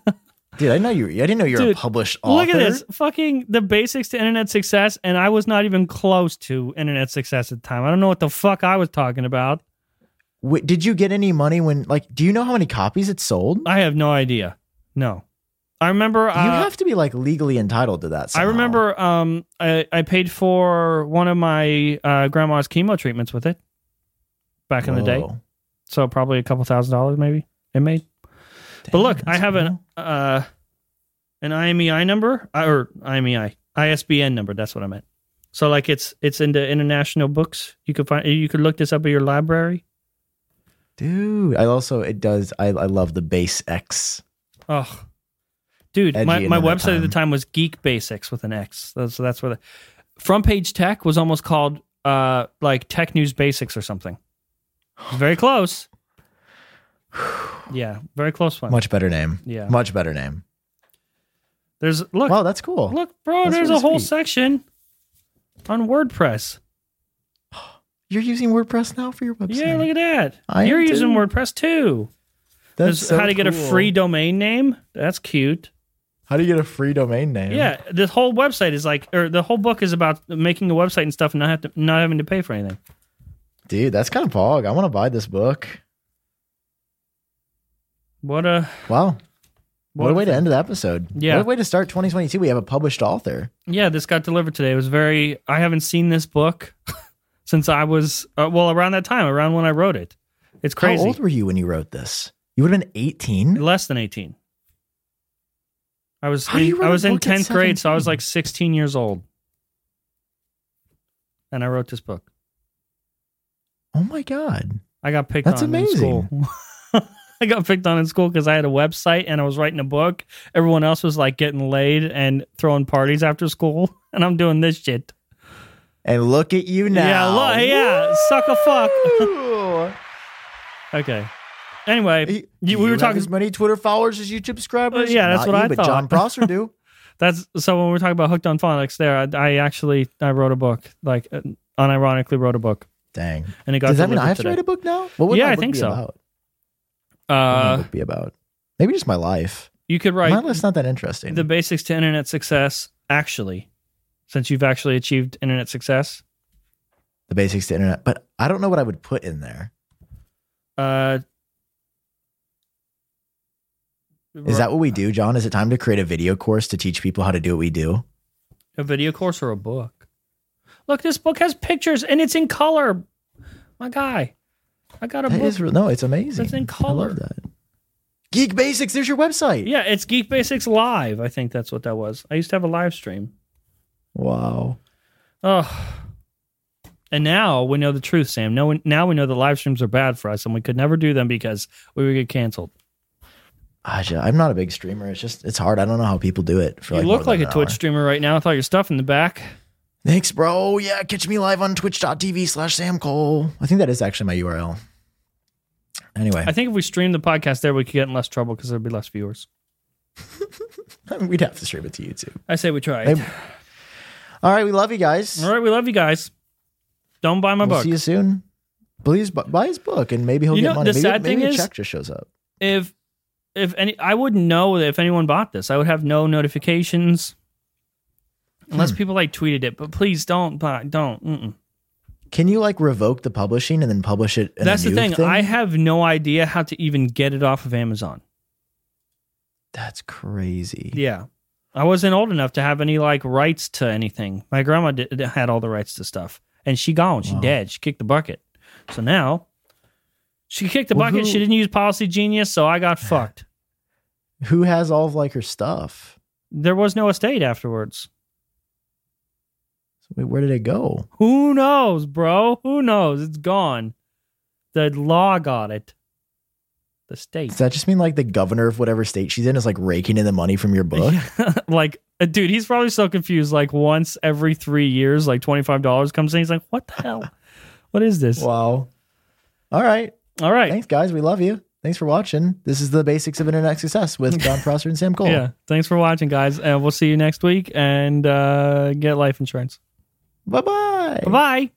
Dude, I know you. I didn't know you were Dude, a published author. Look at this, fucking the basics to internet success, and I was not even close to internet success at the time. I don't know what the fuck I was talking about. Wait, did you get any money when? Like, do you know how many copies it sold? I have no idea. No, I remember. Uh, you have to be like legally entitled to that. I remember. Um, I, I paid for one of my uh, grandma's chemo treatments with it back in the day. So probably a couple thousand dollars, maybe it made. But look, I have cool. an uh, an IMEI number uh, or IMEI ISBN number. That's what I meant. So like it's it's in the international books. You could find you could look this up at your library. dude. I also it does. I I love the base X. Oh, dude, Edgy my, my website at the time. time was Geek Basics with an X. So so that's where the Front Page Tech was almost called uh like Tech News Basics or something. Very close. Yeah, very close one. Much better name. Yeah. Much better name. There's look, Wow, that's cool. look, bro. That's there's really a whole sweet. section on WordPress. You're using WordPress now for your website. Yeah, look at that. I You're using too. WordPress too. That's so how to get a free domain name. That's cute. How do you get a free domain name? Yeah, the whole website is like, or the whole book is about making a website and stuff, and not have to, not having to pay for anything. dude, that's kind of pog. I want to buy this book. What a Wow, what, a way to end the episode. Yeah. what a way to start 2022. We have a published author. Yeah, this got delivered today. It was very. I haven't seen this book since I was uh, well around that time, around when I wrote it. It's crazy. How old were you when you wrote this? You would have been 18. Less than eighteen. I was How do you in, I a was in book at tenth grade, so I was 17? like sixteen years old, and I wrote this book. Oh my god. I got picked That's on in school. I got picked on in school because I had a website and I was writing a book. Everyone else was like getting laid and throwing parties after school, and I'm doing this shit. And look at you now. Yeah, lo- yeah, suck a fuck. Okay. Anyway, You- you, we were talking. as many Twitter followers as YouTube subscribers. Uh, yeah, that's Not what you, I but thought. Jon Prosser do. That's so when we we're talking about hooked on phonics. There, I, I actually I wrote a book, like uh, unironically wrote a book, Dang. and it got Does that mean I have to write a book now? What would Yeah, I think be so. About? What would my Uh, book be about? Maybe just my life. you could My write life's not that interesting. the basics to internet success. Actually, since you've actually achieved internet success, the basics to internet, but I don't know what I would put in there. uh, Is that what we do, John? Is it time to create a video course to teach people how to do what we do? a video course or a book? Look, this book has pictures and it's in color. My guy, I got a That book. is no, it's amazing. It's in I color. love that. Geek Basics. There's your website. yeah, it's Geek Basics Live. I think that's what that was. I used to have a live stream. Wow. Oh. And now we know the truth, Sam. No, now we know that live streams are bad for us, and we could never do them because we would get canceled. I I'm not a big streamer. It's just it's hard. I don't know how people do it. For you like look like a Twitch hour. streamer right now with all your stuff in the back. Thanks, bro. Yeah, catch me live on twitch.tv slash Sam Kohl. I think that is actually my URL. Anyway, I think if we stream the podcast there, we could get in less trouble because there'd be less viewers. we'd have to stream it to YouTube. I say we try. Hey, All right, we love you guys. All right, we love you guys. Don't buy my we'll book. see you soon. Please bu- buy his book, and maybe he'll You get know, money. the maybe sad maybe thing a is- check just shows up. if if any I wouldn't know if anyone bought this. I would have no notifications Hmm. unless people like tweeted it. But please don't buy. Don't. Mm-mm. Can you like revoke the publishing and then publish it? In That's the new thing. I have no idea how to even get it off of Amazon. That's crazy. Yeah. I wasn't old enough to have any like rights to anything. My grandma did, had all the rights to stuff, and she gone. She Wow. dead. She kicked the bucket. So now she kicked the Well, bucket. who- She didn't use Policygenius, so I got fucked. Who has all of like her stuff? There was no estate afterwards. Wait, where did it go? Who knows, bro? Who knows? It's gone. The law got it. The state. Does that just mean like the governor of whatever state she's in is like raking in the money from your book? like, uh, dude, he's probably so confused. Like, once every three years, like $25 comes in. He's like, what the hell? What is this? wow. All right. All right. Thanks, guys. We love you. Thanks for watching. This is the basics of internet success with Jon Prosser and Sam Kohl. Yeah. Thanks for watching, guys. And we'll see you next week and uh, get life insurance. Bye bye. Bye bye.